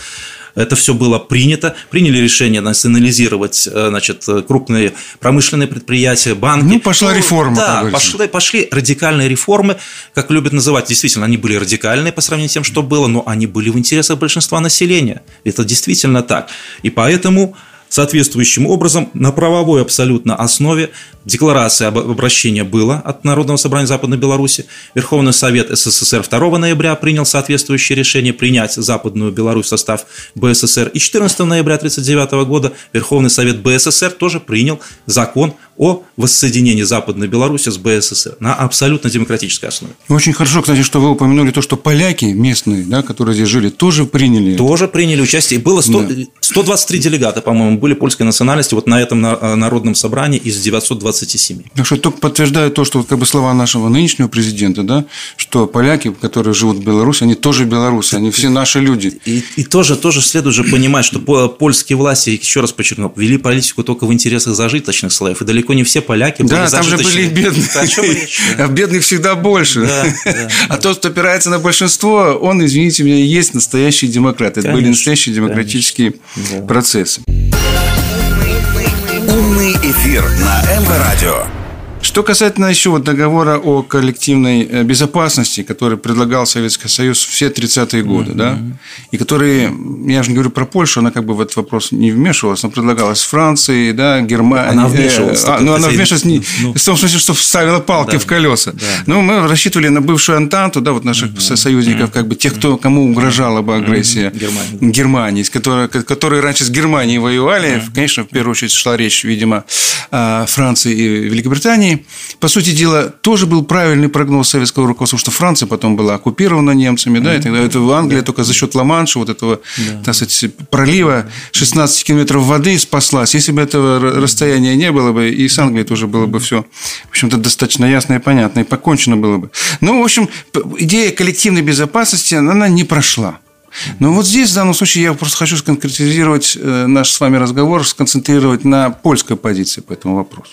Это все было принято. Приняли решение национализировать э, значит, крупные промышленные предприятия, банки. Ну, пошла ну, реформа. Да, пошли, пошли радикальные реформы, как любят называть. Действительно, они были радикальные по сравнению с тем, что было, но они были в интересах большинства населения. Это действительно так. И поэтому Соответствующим образом на правовой абсолютно основе декларация об обращении была от Народного собрания Западной Беларуси. Верховный Совет СССР 2 ноября принял соответствующее решение принять Западную Беларусь в состав БССР. И 14 ноября 1939 года Верховный Совет БССР тоже принял закон о воссоединении Западной Беларуси с БССР на абсолютно демократической основе. Очень хорошо, кстати, что вы упомянули то, что поляки местные, да, которые здесь жили, тоже приняли. Тоже приняли участие. Было 100, да. 123 делегата, по-моему, были польской национальности вот на этом э, народном собрании из 927. Так что только подтверждает то, что как бы слова нашего нынешнего президента, да, что поляки, которые живут в Беларуси, они тоже белорусы, они все наши люди. И, и тоже, тоже следует же понимать, что польские власти, еще раз подчеркну, вели политику только в интересах зажиточных слоев, и далеко не все поляки были Да, там же были бедные. А бедных всегда больше. А тот, кто опирается на большинство, он, извините меня, есть настоящий демократ. Это были настоящие демократические процессы. Эфир на МВ Радио. Что касательно еще вот договора о коллективной э, безопасности, который предлагал Советский Союз все 30-е годы, mm-hmm. да, и который, я же не говорю про Польшу, она как бы в этот вопрос не вмешивалась, но предлагалась Франции, да, Германии. Она вмешивалась. Э, а, ну, она вмешивалась не, ну, в том смысле, что вставила палки да, в колеса. Да. Ну, мы рассчитывали на бывшую Антанту, да, вот наших mm-hmm. союзников, как бы тех, кто, кому угрожала бы агрессия mm-hmm. Германии, Германии которые, которые раньше с Германией воевали. Mm-hmm. Конечно, в первую очередь шла речь, видимо, о Франции и Великобритании по сути дела, тоже был правильный прогноз советского руководства, что Франция потом была оккупирована немцами, да, и тогда это в Англии только за счет Ла-Манша, вот этого, да. так сказать, пролива 16 километров воды спаслась. Если бы этого расстояния не было бы, и с Англией тоже было бы все, в общем-то, достаточно ясно и понятно, и покончено было бы. Ну, в общем, идея коллективной безопасности, она не прошла. Но вот здесь, в данном случае, я просто хочу сконкретизировать э, наш с вами разговор, сконцентрировать на польской позиции по этому вопросу.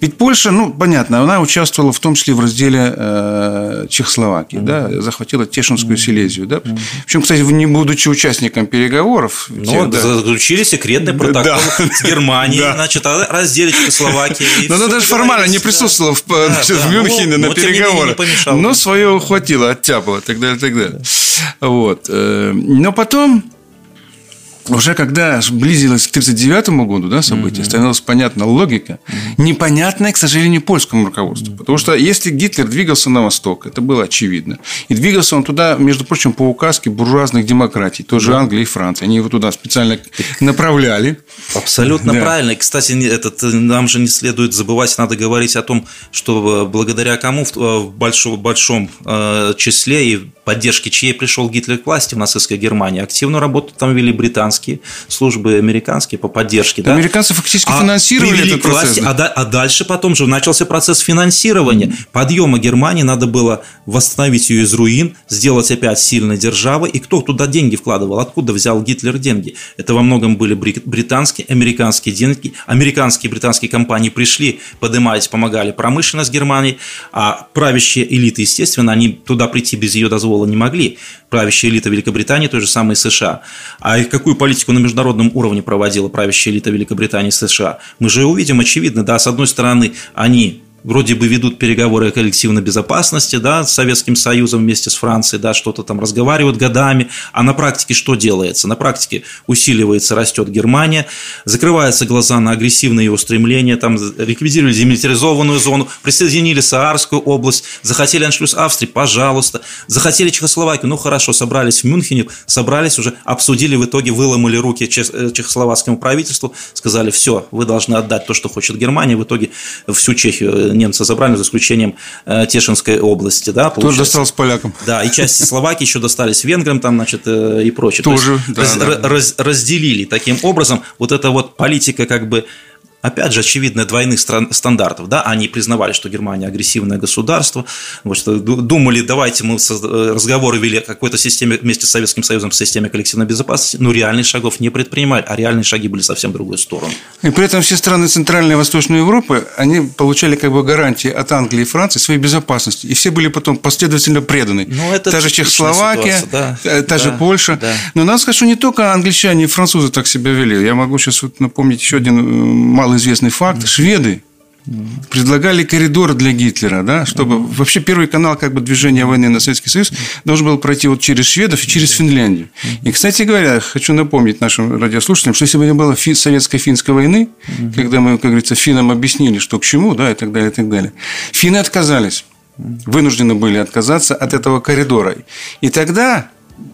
Ведь Польша, ну, понятно, она участвовала в том числе в разделе э, Чехословакии, mm-hmm. да, захватила Тешинскую mm-hmm. Силезию, да. Mm-hmm. Причем, кстати, не будучи участником переговоров. Ну, тех, да. заключили секретный протокол да. с Германией, да. значит, о разделе Чехословакии. Но она даже формально не присутствовала в, да, значит, да. в Мюнхене ну, на переговорах. Но свое ухватила, оттяпала, и так далее, и так далее. Вот. Но потом уже когда близилось к 1939 году да, события, mm-hmm. становилась понятна логика, mm-hmm. непонятная, к сожалению, польскому руководству. Mm-hmm. Потому что если Гитлер двигался на восток, это было очевидно. И двигался он туда, между прочим, по указке буржуазных демократий, тоже mm-hmm. Англии и Франции. Они его туда специально направляли. Абсолютно да. правильно. И, кстати, этот, нам же не следует забывать, надо говорить о том, что благодаря кому в, в большом, большом э, числе и поддержке чьей пришел Гитлер к власти в нацистской Германии, активную работу там вели британцы британские службы американские по поддержке. Да? Американцы фактически а финансировали этот процесс. Власти, а, а дальше потом же начался процесс финансирования. Подъема Германии надо было восстановить ее из руин, сделать опять сильной державой. И кто туда деньги вкладывал? Откуда взял Гитлер деньги? Это во многом были британские, американские деньги. Американские и британские компании пришли, поднимались, помогали промышленность Германии, а правящие элиты, естественно, они туда прийти без ее дозвола не могли. Правящая элита Великобритании, той же самой США. А какую политику на международном уровне проводила правящая элита Великобритании и США, мы же увидим очевидно, да, с одной стороны, они вроде бы ведут переговоры о коллективной безопасности, да, с Советским Союзом вместе с Францией, да, что-то там разговаривают годами, а на практике что делается? На практике усиливается, растет Германия, закрываются глаза на агрессивные его стремления, там ликвидировали демилитаризованную зону, присоединили Саарскую область, захотели аншлюз Австрии, пожалуйста, захотели Чехословакию, ну хорошо, собрались в Мюнхене, собрались уже, обсудили, в итоге выломали руки э, чехословацкому правительству, сказали, все, вы должны отдать то, что хочет Германия, в итоге всю Чехию немцы забрали, за исключением э, Тешинской области. Да, Тоже досталось полякам. Да, и части Словакии еще достались венграм там, значит, э, и прочее. Тоже, То есть, да, раз, да. Раз, разделили таким образом вот эта вот политика как бы опять же, очевидно, двойных стандартов. Да? Они признавали, что Германия агрессивное государство, вот, думали, давайте мы э, разговоры вели о какой-то системе вместе с Советским Союзом, в системе коллективной безопасности, но реальных шагов не предпринимали, а реальные шаги были совсем в другую сторону. И при этом все страны Центральной и Восточной Европы, они получали как бы гарантии от Англии и Франции своей безопасности, и все были потом последовательно преданы. Ну, это та же Чехословакия, ситуация, да, э, та да, же Польша. Да. Но надо сказать, что не только англичане и французы так себя вели. Я могу сейчас вот напомнить еще один э, малоизвестный факт. Шведы предлагали коридор для Гитлера, да, чтобы вообще первый канал как бы движения войны на Советский Союз должен был пройти вот через шведов и через Финляндию. И, кстати говоря, хочу напомнить нашим радиослушателям, что если бы не было фи- советско-финской войны, когда мы, как говорится, финнам объяснили, что к чему, да, и так далее, и так далее, финны отказались, вынуждены были отказаться от этого коридора. И тогда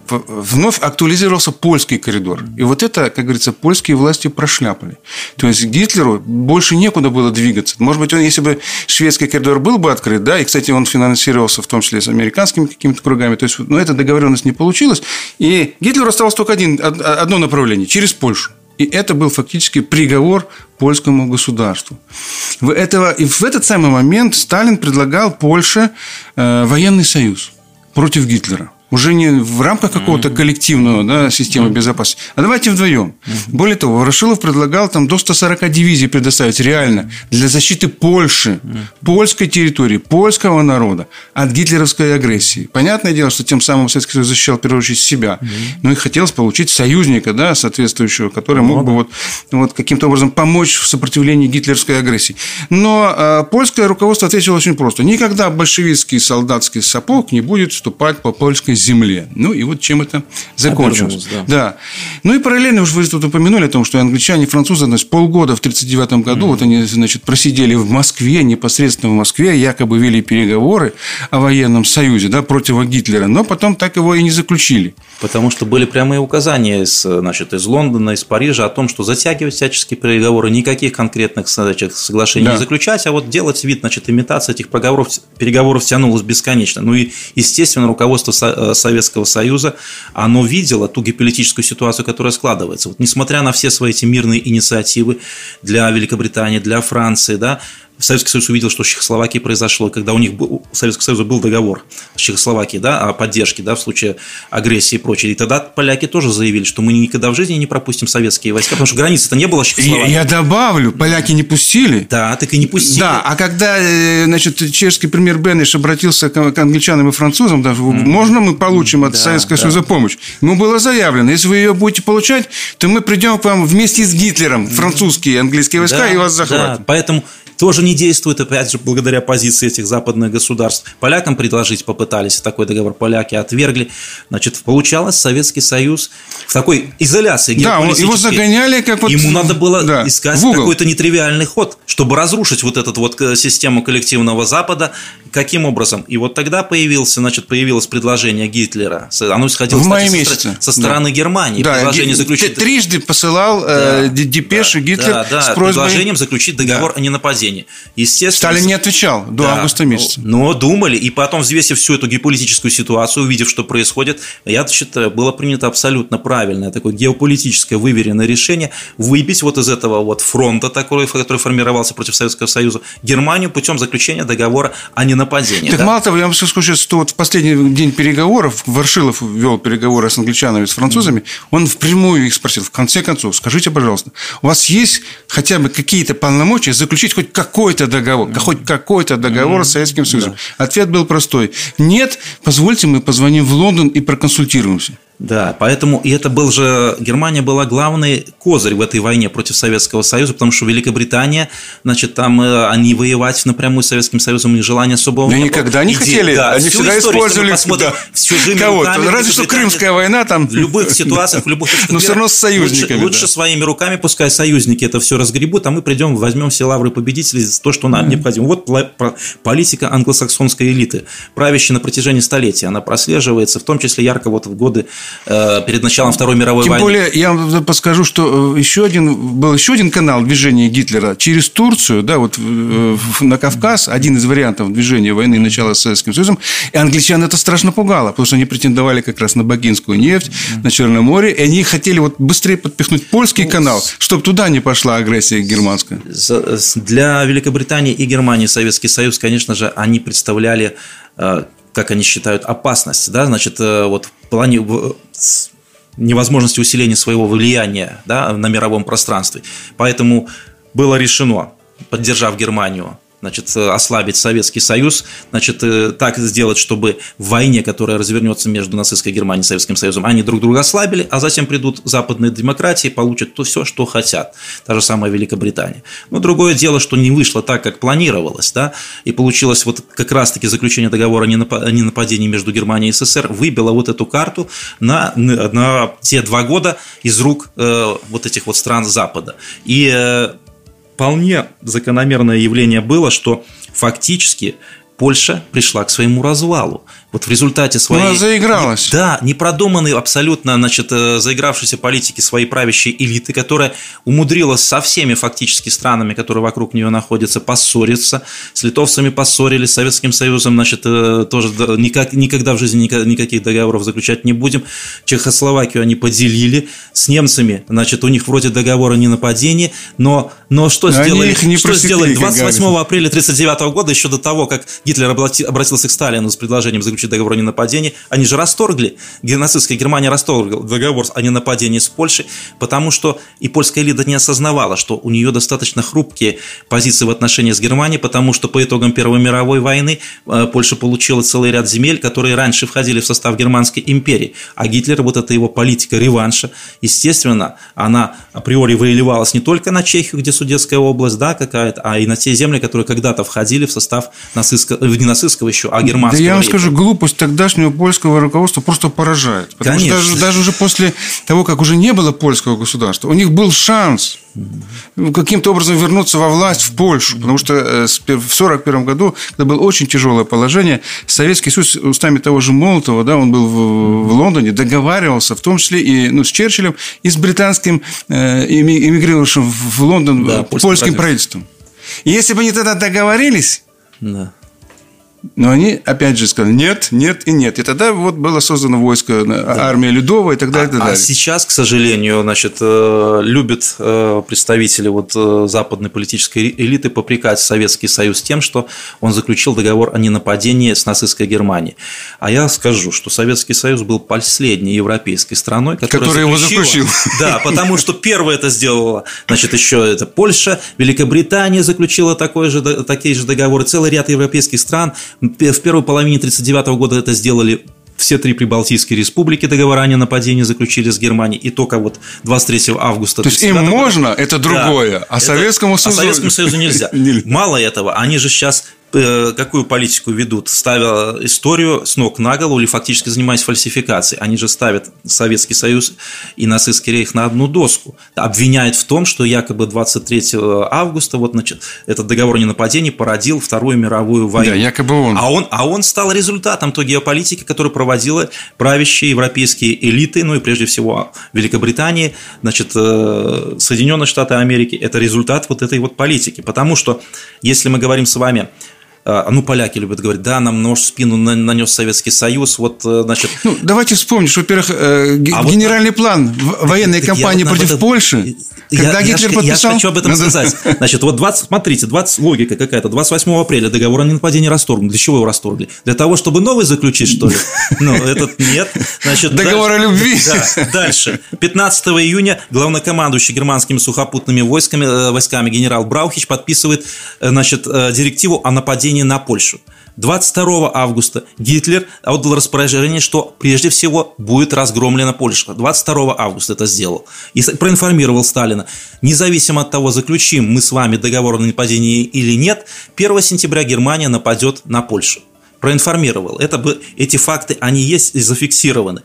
вновь актуализировался польский коридор. И вот это, как говорится, польские власти прошляпали. То есть Гитлеру больше некуда было двигаться. Может быть, он, если бы шведский коридор был бы открыт, да, и, кстати, он финансировался в том числе с американскими какими-то кругами, то есть, но эта договоренность не получилась, и Гитлеру осталось только один, одно направление – через Польшу. И это был фактически приговор польскому государству. В, этого, и в этот самый момент Сталин предлагал Польше э, военный союз против Гитлера уже не в рамках какого-то коллективного да, системы безопасности, а давайте вдвоем. Более того, Ворошилов предлагал там до 140 дивизий предоставить реально для защиты Польши, польской территории, польского народа от гитлеровской агрессии. Понятное дело, что тем самым Советский Союз защищал, в первую очередь, себя. Но и хотелось получить союзника, да, соответствующего, который мог бы вот, вот каким-то образом помочь в сопротивлении гитлеровской агрессии. Но э, польское руководство ответило очень просто. Никогда большевистский солдатский сапог не будет вступать по польской земле. Ну, и вот чем это закончилось. Да. да. Ну, и параллельно, уж вы тут упомянули о том, что англичане и французы, значит, полгода в 1939 году, mm-hmm. вот они, значит, просидели в Москве, непосредственно в Москве, якобы вели переговоры о военном союзе, да, против Гитлера, но потом так его и не заключили. Потому что были прямые указания из, значит, из Лондона, из Парижа о том, что затягивать всяческие переговоры, никаких конкретных значит, соглашений да. не заключать, а вот делать вид, значит, имитация этих переговоров, переговоров тянулась бесконечно. Ну и, естественно, руководство Э, Советского Союза, оно видело ту геополитическую ситуацию, которая складывается. Вот несмотря на все свои эти мирные инициативы для Великобритании, для Франции, да, Советский Союз увидел, что в Чехословакии произошло, когда у них был, у Советского Союза был договор с Чехословакией да, о поддержке да, в случае агрессии и прочее. И тогда поляки тоже заявили, что мы никогда в жизни не пропустим советские войска, потому что границы-то не было Чехословакии. Я, я добавлю, поляки не пустили. Да, так и не пустили. Да, а когда э, значит, чешский премьер Бенниш обратился к англичанам и французам, да, mm. можно мы получим от да, Советского да. Союза помощь? Ему было заявлено, если вы ее будете получать, то мы придем к вам вместе с Гитлером, французские и английские войска, да, и вас захватим. Да, поэтому тоже не действует, опять же, благодаря позиции этих западных государств. Полякам предложить попытались такой договор, поляки отвергли. Значит, получалось Советский Союз в такой изоляции Да, его загоняли как вот... Ему надо было да, искать какой-то нетривиальный ход, чтобы разрушить вот эту вот э, систему коллективного Запада. Каким образом? И вот тогда появился, значит, появилось предложение Гитлера. Оно исходило, в кстати, месяце. со, со стороны да. Германии. Да, предложение заключить... Трижды посылал э, да, депеши да, Гитлер да, да, с просьбой... предложением заключить договор да. о ненападении. Естественно, Сталин не отвечал до да, августа месяца. Но думали, и потом, взвесив всю эту геополитическую ситуацию, увидев, что происходит, я считаю, было принято абсолютно правильное такое геополитическое выверенное решение выбить вот из этого вот фронта, такой, который формировался против Советского Союза, Германию путем заключения договора о ненападении. Так да? мало того, я вам скажу, что вот в последний день переговоров Варшилов вел переговоры с англичанами, с французами, он впрямую их спросил, в конце концов, скажите, пожалуйста, у вас есть хотя бы какие-то полномочия заключить хоть какой-то договор, хоть какой-то договор с Советским Союзом? Ответ был простой. Нет, позвольте, мы позвоним в Лондон и проконсультируемся. Да, поэтому и это был же Германия была главный козырь в этой войне против Советского Союза, потому что Великобритания, значит, там э, они воевать напрямую с Советским Союзом их желания особого. Да никогда не хотели, да, они всегда историю, использовали да. кого-то. Руками, Разве что Крымская война там. В любых ситуациях, в любых Но все равно с союзниками. Лучше, своими руками, пускай союзники это все разгребут, а мы придем, возьмем все лавры победителей, то, что нам необходимо. Вот политика англосаксонской элиты, правящей на протяжении столетий, она прослеживается, в том числе ярко вот в годы перед началом Второй мировой Тем войны. Тем более, я вам подскажу, что еще один, был еще один канал движения Гитлера через Турцию, да, вот на Кавказ, один из вариантов движения войны начала с Советским Союзом, и англичан это страшно пугало, потому что они претендовали как раз на богинскую нефть, на Черное море, и они хотели вот быстрее подпихнуть польский ну, канал, чтобы туда не пошла агрессия германская. Для Великобритании и Германии Советский Союз, конечно же, они представляли, э, как они считают, опасность, да, значит, э, вот в плане невозможности усиления своего влияния да, на мировом пространстве. Поэтому было решено, поддержав Германию, значит, э, ослабить Советский Союз, значит, э, так сделать, чтобы в войне, которая развернется между нацистской Германией и Советским Союзом, они друг друга ослабили, а затем придут западные демократии, получат то все, что хотят. Та же самая Великобритания. Но другое дело, что не вышло так, как планировалось, да, и получилось вот как раз-таки заключение договора о ненападении между Германией и СССР выбило вот эту карту на, на те два года из рук э, вот этих вот стран Запада. И э, вполне закономерное явление было, что фактически Польша пришла к своему развалу. Вот в результате своей... Она заигралась. Да, непродуманной абсолютно, значит, э, заигравшейся политики своей правящей элиты, которая умудрилась со всеми фактически странами, которые вокруг нее находятся, поссориться. С литовцами поссорились, с Советским Союзом, значит, э, тоже никак, никогда в жизни никаких договоров заключать не будем. Чехословакию они поделили. С немцами, значит, у них вроде договора не нападения, но, но что но сделали? Их не что сделали 28 апреля 1939 года, еще до того, как Гитлер обратился к Сталину с предложением заключить заключить договор о ненападении, они же расторгли, нацистская Германия расторгла договор о ненападении с Польшей, потому что и польская элита не осознавала, что у нее достаточно хрупкие позиции в отношении с Германией, потому что по итогам Первой мировой войны э, Польша получила целый ряд земель, которые раньше входили в состав Германской империи, а Гитлер, вот эта его политика реванша, естественно, она априори выливалась не только на Чехию, где Судетская область, да, какая-то, а и на те земли, которые когда-то входили в состав нацистского, не нацистского еще, а германского. Да я вам скажу, глупость тогдашнего польского руководства просто поражает. Потому Конечно. что даже, даже уже после того, как уже не было польского государства, у них был шанс каким-то образом вернуться во власть в Польшу. Потому что э, в 1941 году, когда было очень тяжелое положение, Советский Союз устами того же Молотова, да, он был в, в Лондоне, договаривался, в том числе и ну, с Черчиллем, и с британским э, эмигрировавшим в Лондон да, польским правительством. И если бы они тогда договорились, да. Но они, опять же, сказали нет, нет и нет. И тогда вот было создано войско, да. армия Людова и так далее. А, и так далее. а сейчас, к сожалению, значит, э, любят э, представители вот э, западной политической элиты попрекать Советский Союз тем, что он заключил договор о ненападении с нацистской Германией. А я скажу, что Советский Союз был последней европейской страной, которая, которая его заключил. Да, потому что первое это сделала, значит, еще это Польша, Великобритания заключила такой же, такие же договоры, целый ряд европейских стран – в первой половине 1939 года это сделали все три прибалтийские республики договора о ненападении заключили с Германией, и только вот 23 августа. То есть им года, можно, это другое, да, а Советскому Союзу... А Советскому Союзу нельзя. Мало этого, они же сейчас какую политику ведут, ставя историю с ног на голову или фактически занимаясь фальсификацией. Они же ставят Советский Союз и нацистский рейх на одну доску. Обвиняют в том, что якобы 23 августа вот, значит, этот договор о ненападении породил Вторую мировую войну. Да, якобы он. А он, а он стал результатом той геополитики, которую проводила правящие европейские элиты, ну и прежде всего Великобритании, значит, э, Соединенные Штаты Америки. Это результат вот этой вот политики. Потому что, если мы говорим с вами ну, поляки любят говорить, да, нам нож в спину нанес Советский Союз, вот, э, значит... Ну, давайте вспомним, что, во-первых, э, а генеральный вот, план военной кампании против этом... Польши, я, когда я, Гитлер я, подписал... Я хочу об этом сказать. Значит, вот 20, смотрите, 20, логика какая-то, 28 апреля договор о ненападении расторгнут. Для чего его расторгли? Для того, чтобы новый заключить, что ли? Ну, этот нет. Значит, договор о любви. Да, дальше. 15 июня главнокомандующий германскими сухопутными войсками, э, войсками генерал Браухич подписывает, значит, директиву о нападении нападение на Польшу. 22 августа Гитлер отдал распоряжение, что прежде всего будет разгромлена Польша. 22 августа это сделал. И проинформировал Сталина. Независимо от того, заключим мы с вами договор о нападении или нет, 1 сентября Германия нападет на Польшу. Проинформировал. Это бы, эти факты, они есть и зафиксированы.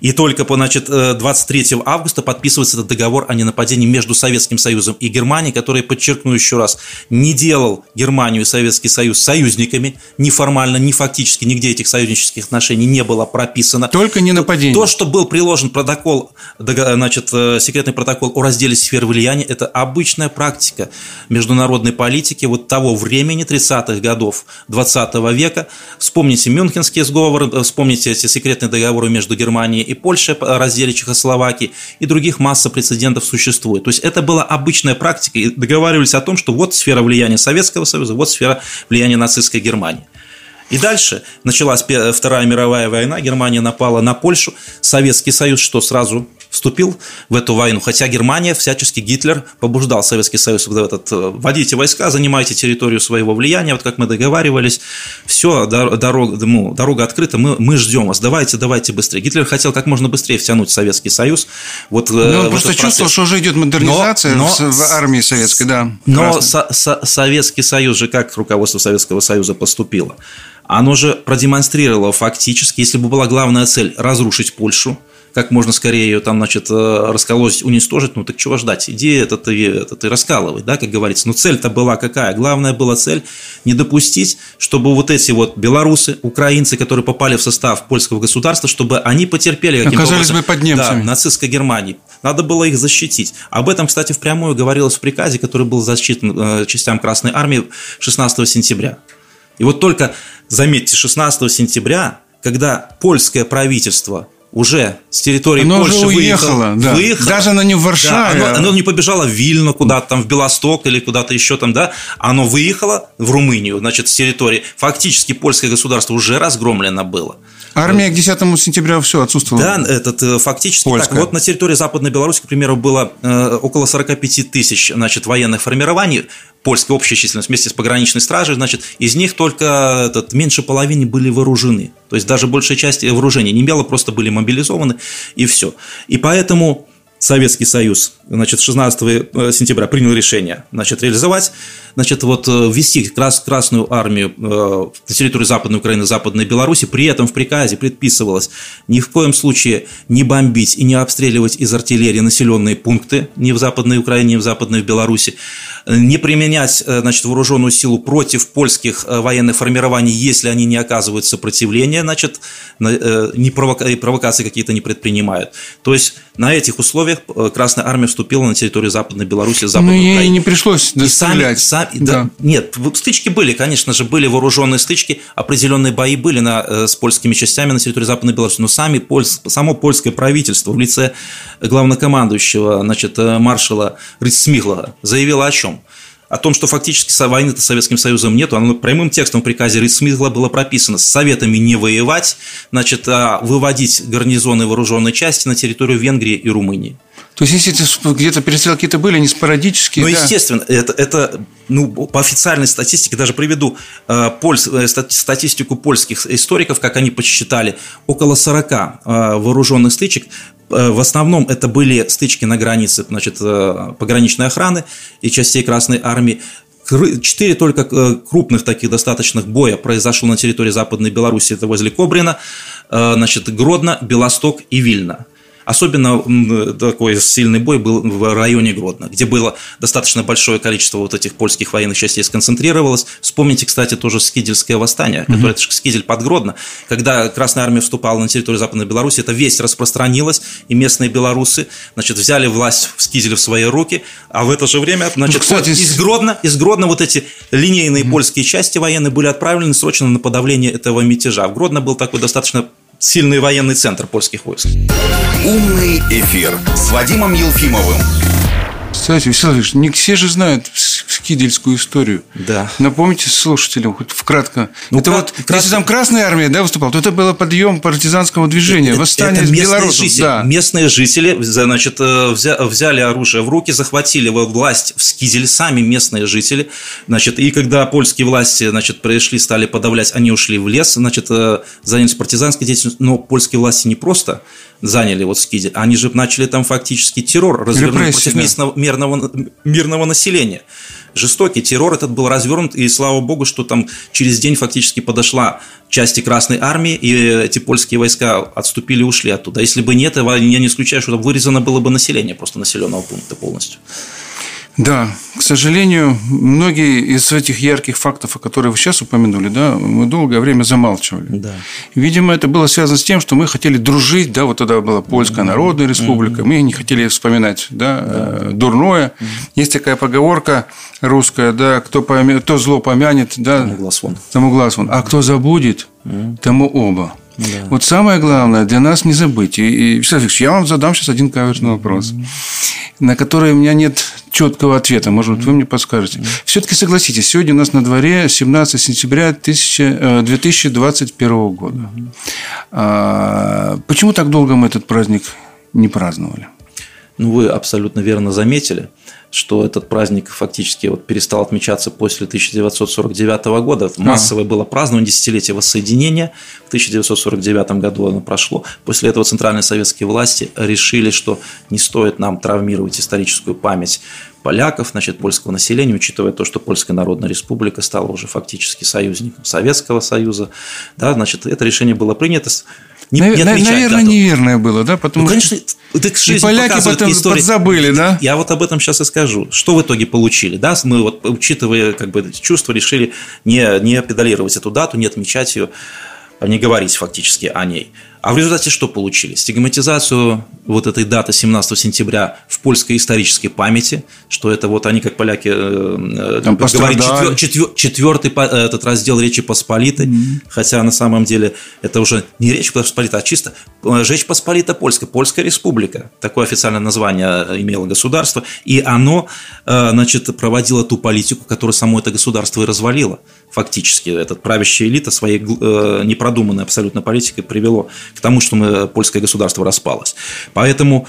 И только по, значит, 23 э, августа подписывается этот договор о ненападении между Советским Союзом и Германией, который, подчеркну еще раз, не делал Германию и Советский Союз союзниками, ни формально, ни фактически, нигде этих союзнических отношений не было прописано. Только не нападение. То, что был приложен протокол, значит, э, секретный протокол о разделе сфер влияния, это обычная практика международной политики вот того времени, 30-х годов 20 века. Вспомните Мюнхенские сговоры, э, вспомните эти секретные договоры между Германией и Польша о разделе Чехословакии и других масса прецедентов существует. То есть это была обычная практика, и договаривались о том, что вот сфера влияния Советского Союза, вот сфера влияния нацистской Германии. И дальше началась Вторая мировая война, Германия напала на Польшу, Советский Союз что сразу вступил в эту войну, хотя Германия всячески Гитлер побуждал Советский Союз в этот, э, вводите войска, занимайте территорию своего влияния, вот как мы договаривались, все, дорога, ну, дорога открыта, мы, мы ждем вас, давайте, давайте быстрее. Гитлер хотел как можно быстрее втянуть Советский Союз. Вот, э, но он просто чувствовал, что уже идет модернизация но, но, в армии советской, да. Но со, со, Советский Союз же, как руководство Советского Союза поступило? Оно же продемонстрировало фактически, если бы была главная цель разрушить Польшу, как можно скорее ее там, значит, э, расколоть, уничтожить, ну так чего ждать? Иди это ты, это ты раскалывай, да, как говорится. Но цель-то была какая? Главная была цель не допустить, чтобы вот эти вот белорусы, украинцы, которые попали в состав польского государства, чтобы они потерпели каким-то Оказались образом, бы под немцами. Да, нацистской Германии. Надо было их защитить. Об этом, кстати, впрямую говорилось в приказе, который был зачитан э, частям Красной Армии 16 сентября. И вот только, заметьте, 16 сентября, когда польское правительство уже с территории оно Польши уже уехало, выехало, да. выехало. Даже оно не в Варшаве. Да, оно, оно не побежало в Вильно куда-то там, в Белосток или куда-то еще там, да. Оно выехало в Румынию, значит, с территории. Фактически польское государство уже разгромлено было. Армия к 10 сентября все отсутствовала. Да, этот, э, фактически Польская. так. Вот на территории Западной Беларуси, к примеру, было э, около 45 тысяч значит, военных формирований польской общей численности вместе с пограничной стражей, значит, из них только этот, меньше половины были вооружены. То есть даже большая часть вооружения не имела, просто были мобилизованы и все. И поэтому Советский Союз, значит, 16 э, сентября принял решение, значит, реализовать, значит, вот э, ввести крас, Красную армию э, на территорию Западной Украины, Западной Беларуси, при этом в приказе предписывалось ни в коем случае не бомбить и не обстреливать из артиллерии населенные пункты ни в Западной Украине, ни в Западной Беларуси, не применять, значит, вооруженную силу против польских военных формирований, если они не оказывают сопротивления, значит, не провока, провокации какие-то не предпринимают. То есть на этих условиях Красная Армия вступила на территорию Западной Беларуси, Западной Но Украины. ей не пришлось. И сами, сами, да. Да, нет, стычки были, конечно же, были вооруженные стычки, определенные бои были на, э, с польскими частями на территории Западной Беларуси, но сами польс, само польское правительство в лице главнокомандующего, значит, э, маршала Рицмихлова заявило о чем? о том, что фактически войны-то с Советским Союзом нету, оно прямым текстом в приказе Рейсмитла было прописано с Советами не воевать, значит, а выводить гарнизоны вооруженной части на территорию Венгрии и Румынии. То есть, если где-то перестрелки какие-то были, они спорадические. Ну, да? естественно, это, это ну, по официальной статистике, даже приведу э, польс, э, статистику польских историков, как они посчитали, около 40 э, вооруженных стычек Э, в основном это были стычки на границе значит, э, пограничной охраны и частей Красной Армии. Четыре только э, крупных таких достаточных боя произошло на территории Западной Беларуси, это возле Кобрина, значит, Гродно, Белосток и Вильна. Особенно такой сильный бой был в районе Гродно, где было достаточно большое количество вот этих польских военных частей сконцентрировалось. Вспомните, кстати, тоже Скидельское восстание, угу. которое это Скидель под Гродно. Когда Красная Армия вступала на территорию Западной Беларуси, это весь распространилось, и местные белорусы значит, взяли власть в Скиделе в свои руки, а в это же время значит, ну, кстати, вот из, Гродно, из Гродно вот эти линейные угу. польские части военные были отправлены срочно на подавление этого мятежа. В Гродно был такой достаточно сильный военный центр польских войск. Умный эфир с Вадимом Елфимовым. Кстати, Вячеслав не все же знают скидельскую историю. Да. Напомните слушателям, хоть вкратко. Ну, это крат, вот, крат... если там Красная Армия да, выступала, то это было подъем партизанского движения, это, восстание это белорусов. Жители, да. Местные жители значит, э, взяли оружие в руки, захватили власть в Скиделе, сами местные жители. Значит, и когда польские власти значит, пришли, стали подавлять, они ушли в лес, значит, э, занялись партизанской деятельностью. Но польские власти не просто заняли вот Скидель, они же начали там фактически террор развернуть против местного, мирного, мирного населения. жестокий. Террор этот был развернут, и слава богу, что там через день фактически подошла части Красной Армии, и эти польские войска отступили и ушли оттуда. Если бы нет, я не исключаю, что вырезано было бы население просто населенного пункта полностью. Да, к сожалению, многие из этих ярких фактов, о которых вы сейчас упомянули, да, мы долгое время замалчивали. Да. Видимо, это было связано с тем, что мы хотели дружить, да, вот тогда была Польская Народная Республика, мы не хотели вспоминать, да, да. дурное. Есть такая поговорка русская, да, кто, помя... кто зло помянет, да, тому глаз вон. Тому глаз вон. А кто забудет, тому оба. Да. Вот самое главное для нас не забыть. И, и Вячеслав я вам задам сейчас один каверзный вопрос, mm-hmm. на который у меня нет четкого ответа. Может быть, вы мне подскажете. Mm-hmm. Все-таки согласитесь, сегодня у нас на дворе 17 сентября 2021 э, года. Mm-hmm. А, почему так долго мы этот праздник не праздновали? Ну, вы абсолютно верно заметили что этот праздник фактически вот перестал отмечаться после 1949 года. Массовое а. было празднование десятилетия воссоединения. В 1949 году оно прошло. После этого центральные советские власти решили, что не стоит нам травмировать историческую память поляков, значит, польского населения, учитывая то, что Польская Народная Республика стала уже фактически союзником Советского Союза. Да, значит, это решение было принято не, Навер- не Наверное, дату. неверное было, да? Потому ну, конечно, так и поляки потом истории. подзабыли, да? Я вот об этом сейчас и скажу. Что в итоге получили, да? Мы вот, учитывая как бы чувства, решили не, не педалировать эту дату, не отмечать ее, а не говорить фактически о ней. А в результате что получили? Стигматизацию вот этой даты 17 сентября в польской исторической памяти, что это вот они, как поляки, э, Там говорить, четвер, четвер, четвертый этот раздел Речи Посполитой, mm-hmm. хотя на самом деле это уже не Речь Посполита, а чисто э, Речь Посполита Польская, Польская Республика. Такое официальное название имело государство, и оно э, значит, проводило ту политику, которую само это государство и развалило. Фактически, этот правящая элита своей непродуманной абсолютно политикой привело к тому, что мы, польское государство распалось. Поэтому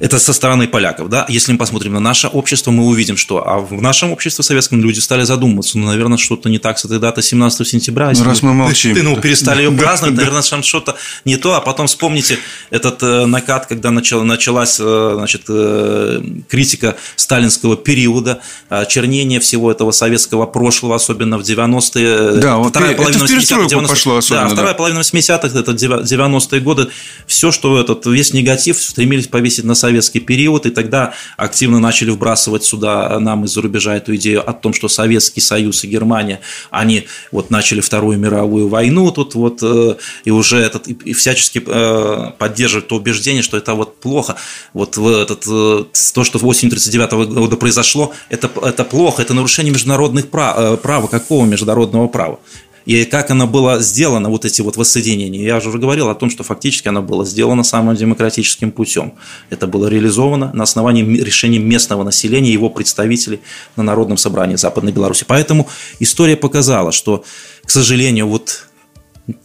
это со стороны поляков, да. Если мы посмотрим на наше общество, мы увидим, что а в нашем обществе советском люди стали задумываться, ну, наверное, что-то не так с этой датой 17 сентября. Ну, раз мы молчим. Ты, ну, перестали ее праздновать, наверное, что-то не то, а потом вспомните этот э, накат, когда начала, началась, э, значит, э, критика сталинского периода, чернение всего этого советского прошлого, особенно в 90-е. Да, вот вторая половина это в 90 пошло особенно. Да, вторая да. половина 80-х, это 90-е годы, все, что этот, весь негатив стремились повесить на советский период, и тогда активно начали вбрасывать сюда нам из-за рубежа эту идею о том, что Советский Союз и Германия, они вот начали Вторую мировую войну тут вот, э, и уже этот, и всячески э, поддерживают то убеждение, что это вот плохо, вот этот, э, то, что в осенью 1939 года произошло, это, это плохо, это нарушение международных прав, права, какого международного права? И как оно было сделано, вот эти вот воссоединения. Я уже говорил о том, что фактически оно было сделано самым демократическим путем. Это было реализовано на основании решения местного населения, его представителей на Народном собрании Западной Беларуси. Поэтому история показала, что, к сожалению, вот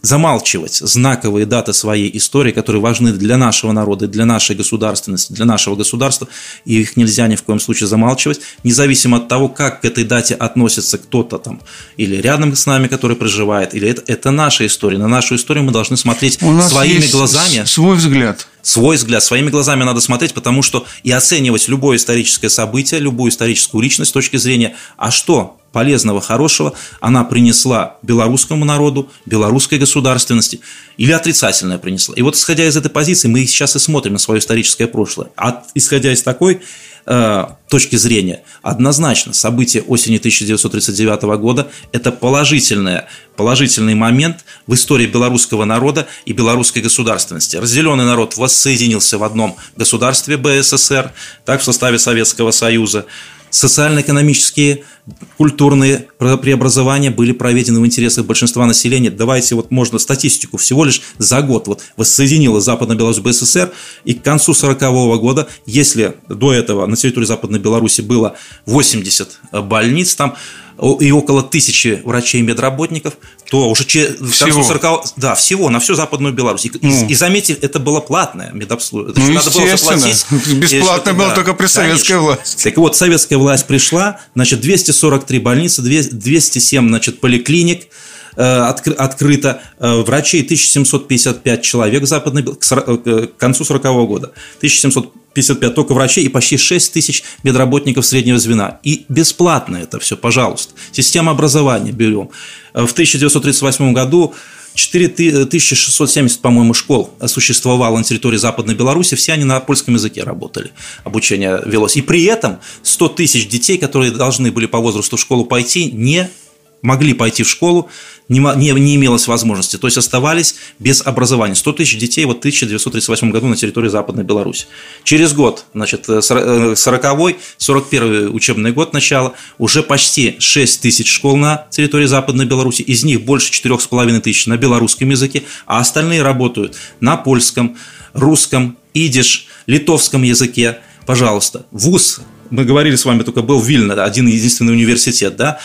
замалчивать знаковые даты своей истории, которые важны для нашего народа, для нашей государственности, для нашего государства, и их нельзя ни в коем случае замалчивать, независимо от того, как к этой дате относится кто-то там, или рядом с нами, который проживает, или это, это наша история. На нашу историю мы должны смотреть своими глазами. Свой взгляд свой взгляд, своими глазами надо смотреть, потому что и оценивать любое историческое событие, любую историческую личность с точки зрения, а что полезного, хорошего она принесла белорусскому народу, белорусской государственности или отрицательное принесла. И вот исходя из этой позиции мы сейчас и смотрим на свое историческое прошлое. А исходя из такой э, точки зрения, однозначно события осени 1939 года – это положительное, положительный момент в истории белорусского народа и белорусской государственности. Разделенный народ воссоединился в одном государстве БССР, так в составе Советского Союза социально-экономические, культурные преобразования были проведены в интересах большинства населения. Давайте вот можно статистику. Всего лишь за год вот воссоединила Западная Беларусь БССР, и к концу 1940 года, если до этого на территории Западной Беларуси было 80 больниц, там и около тысячи врачей и медработников, то уже че, всего. 40, да, всего, на всю Западную Беларусь. И, ну. и, и заметьте, это было платное медобслуживание. Ну, надо было заплатить. Бесплатно было да, только при советской конечно. власти. Так вот, советская власть пришла, значит, 243 больницы, 207, значит, поликлиник, Э, открыто э, врачей 1755 человек западной, к концу 40 года. 1700 55 только врачей и почти 6 тысяч медработников среднего звена. И бесплатно это все, пожалуйста. Система образования берем. В 1938 году 4670, по-моему, школ существовало на территории Западной Беларуси, все они на польском языке работали, обучение велось. И при этом 100 тысяч детей, которые должны были по возрасту в школу пойти, не могли пойти в школу, не, не, не имелось возможности, то есть оставались без образования. 100 тысяч детей вот в 1938 году на территории Западной Беларуси. Через год, значит, 40-й, э, 41 учебный год начала, уже почти 6 тысяч школ на территории Западной Беларуси, из них больше 4,5 тысяч на белорусском языке, а остальные работают на польском, русском, идиш, литовском языке. Пожалуйста, ВУЗ мы говорили с вами, только был Вильна, один единственный университет, да,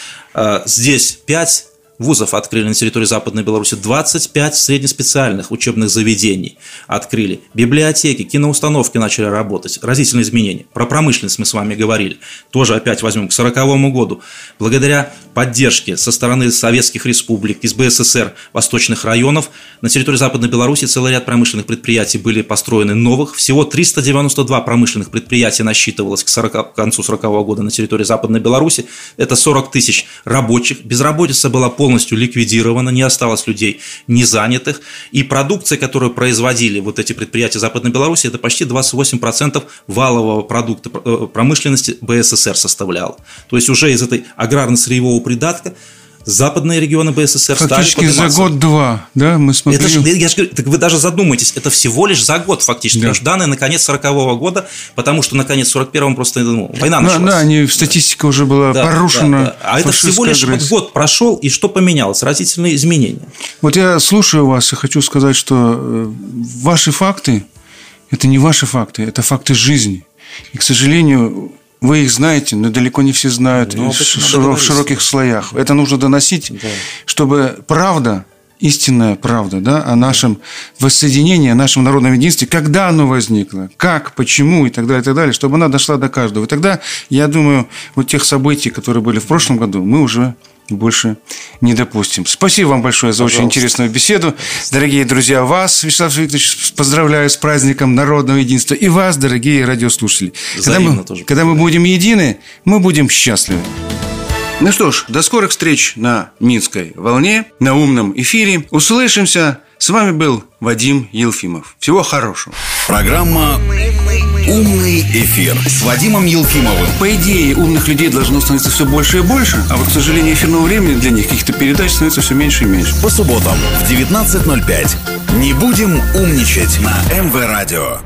здесь 5 вузов открыли на территории Западной Беларуси, 25 среднеспециальных учебных заведений открыли, библиотеки, киноустановки начали работать, разительные изменения. Про промышленность мы с вами говорили, тоже опять возьмем к 1940 году. Благодаря поддержке со стороны советских республик, из БССР, восточных районов, на территории Западной Беларуси целый ряд промышленных предприятий были построены новых. Всего 392 промышленных предприятия насчитывалось к, 40, к концу 1940 года на территории Западной Беларуси. Это 40 тысяч рабочих. Безработица была полностью полностью ликвидирована, не осталось людей незанятых, и продукция, которую производили вот эти предприятия Западной Беларуси, это почти 28% валового продукта э, промышленности БССР составлял. То есть уже из этой аграрно-сырьевого придатка западные регионы БССР фактически стали за год-два, да, мы смотрели. Это же, я же говорю, так вы даже задумайтесь, это всего лишь за год фактически, да. потому что данные на конец 40 -го года, потому что на конец 41-го просто ну, война началась. Да, да, они, статистика уже была да, порушена. Да, да. А это всего лишь вот год прошел, и что поменялось? Разительные изменения. Вот я слушаю вас и хочу сказать, что э, ваши факты – это не ваши факты, это факты жизни. И, к сожалению, вы их знаете, но далеко не все знают но в, широк, в широких слоях. Это нужно доносить, да. чтобы правда, истинная правда да, о нашем воссоединении, о нашем народном единстве, когда оно возникло, как, почему и так далее, и так далее, чтобы она дошла до каждого. И тогда, я думаю, вот тех событий, которые были в прошлом году, мы уже больше не допустим. Спасибо вам большое за Пожалуйста. очень интересную беседу. Дорогие друзья, вас, Вячеслав Викторович, поздравляю с праздником народного единства. И вас, дорогие радиослушатели. когда мы, тоже когда мы будем едины, мы будем счастливы. Ну что ж, до скорых встреч на Минской волне, на умном эфире. Услышимся. С вами был Вадим Елфимов. Всего хорошего. Программа «Умный эфир» с Вадимом Елфимовым. По идее, умных людей должно становиться все больше и больше, а вот, к сожалению, эфирного времени для них, каких-то передач становится все меньше и меньше. По субботам в 19.05. Не будем умничать на МВ Радио.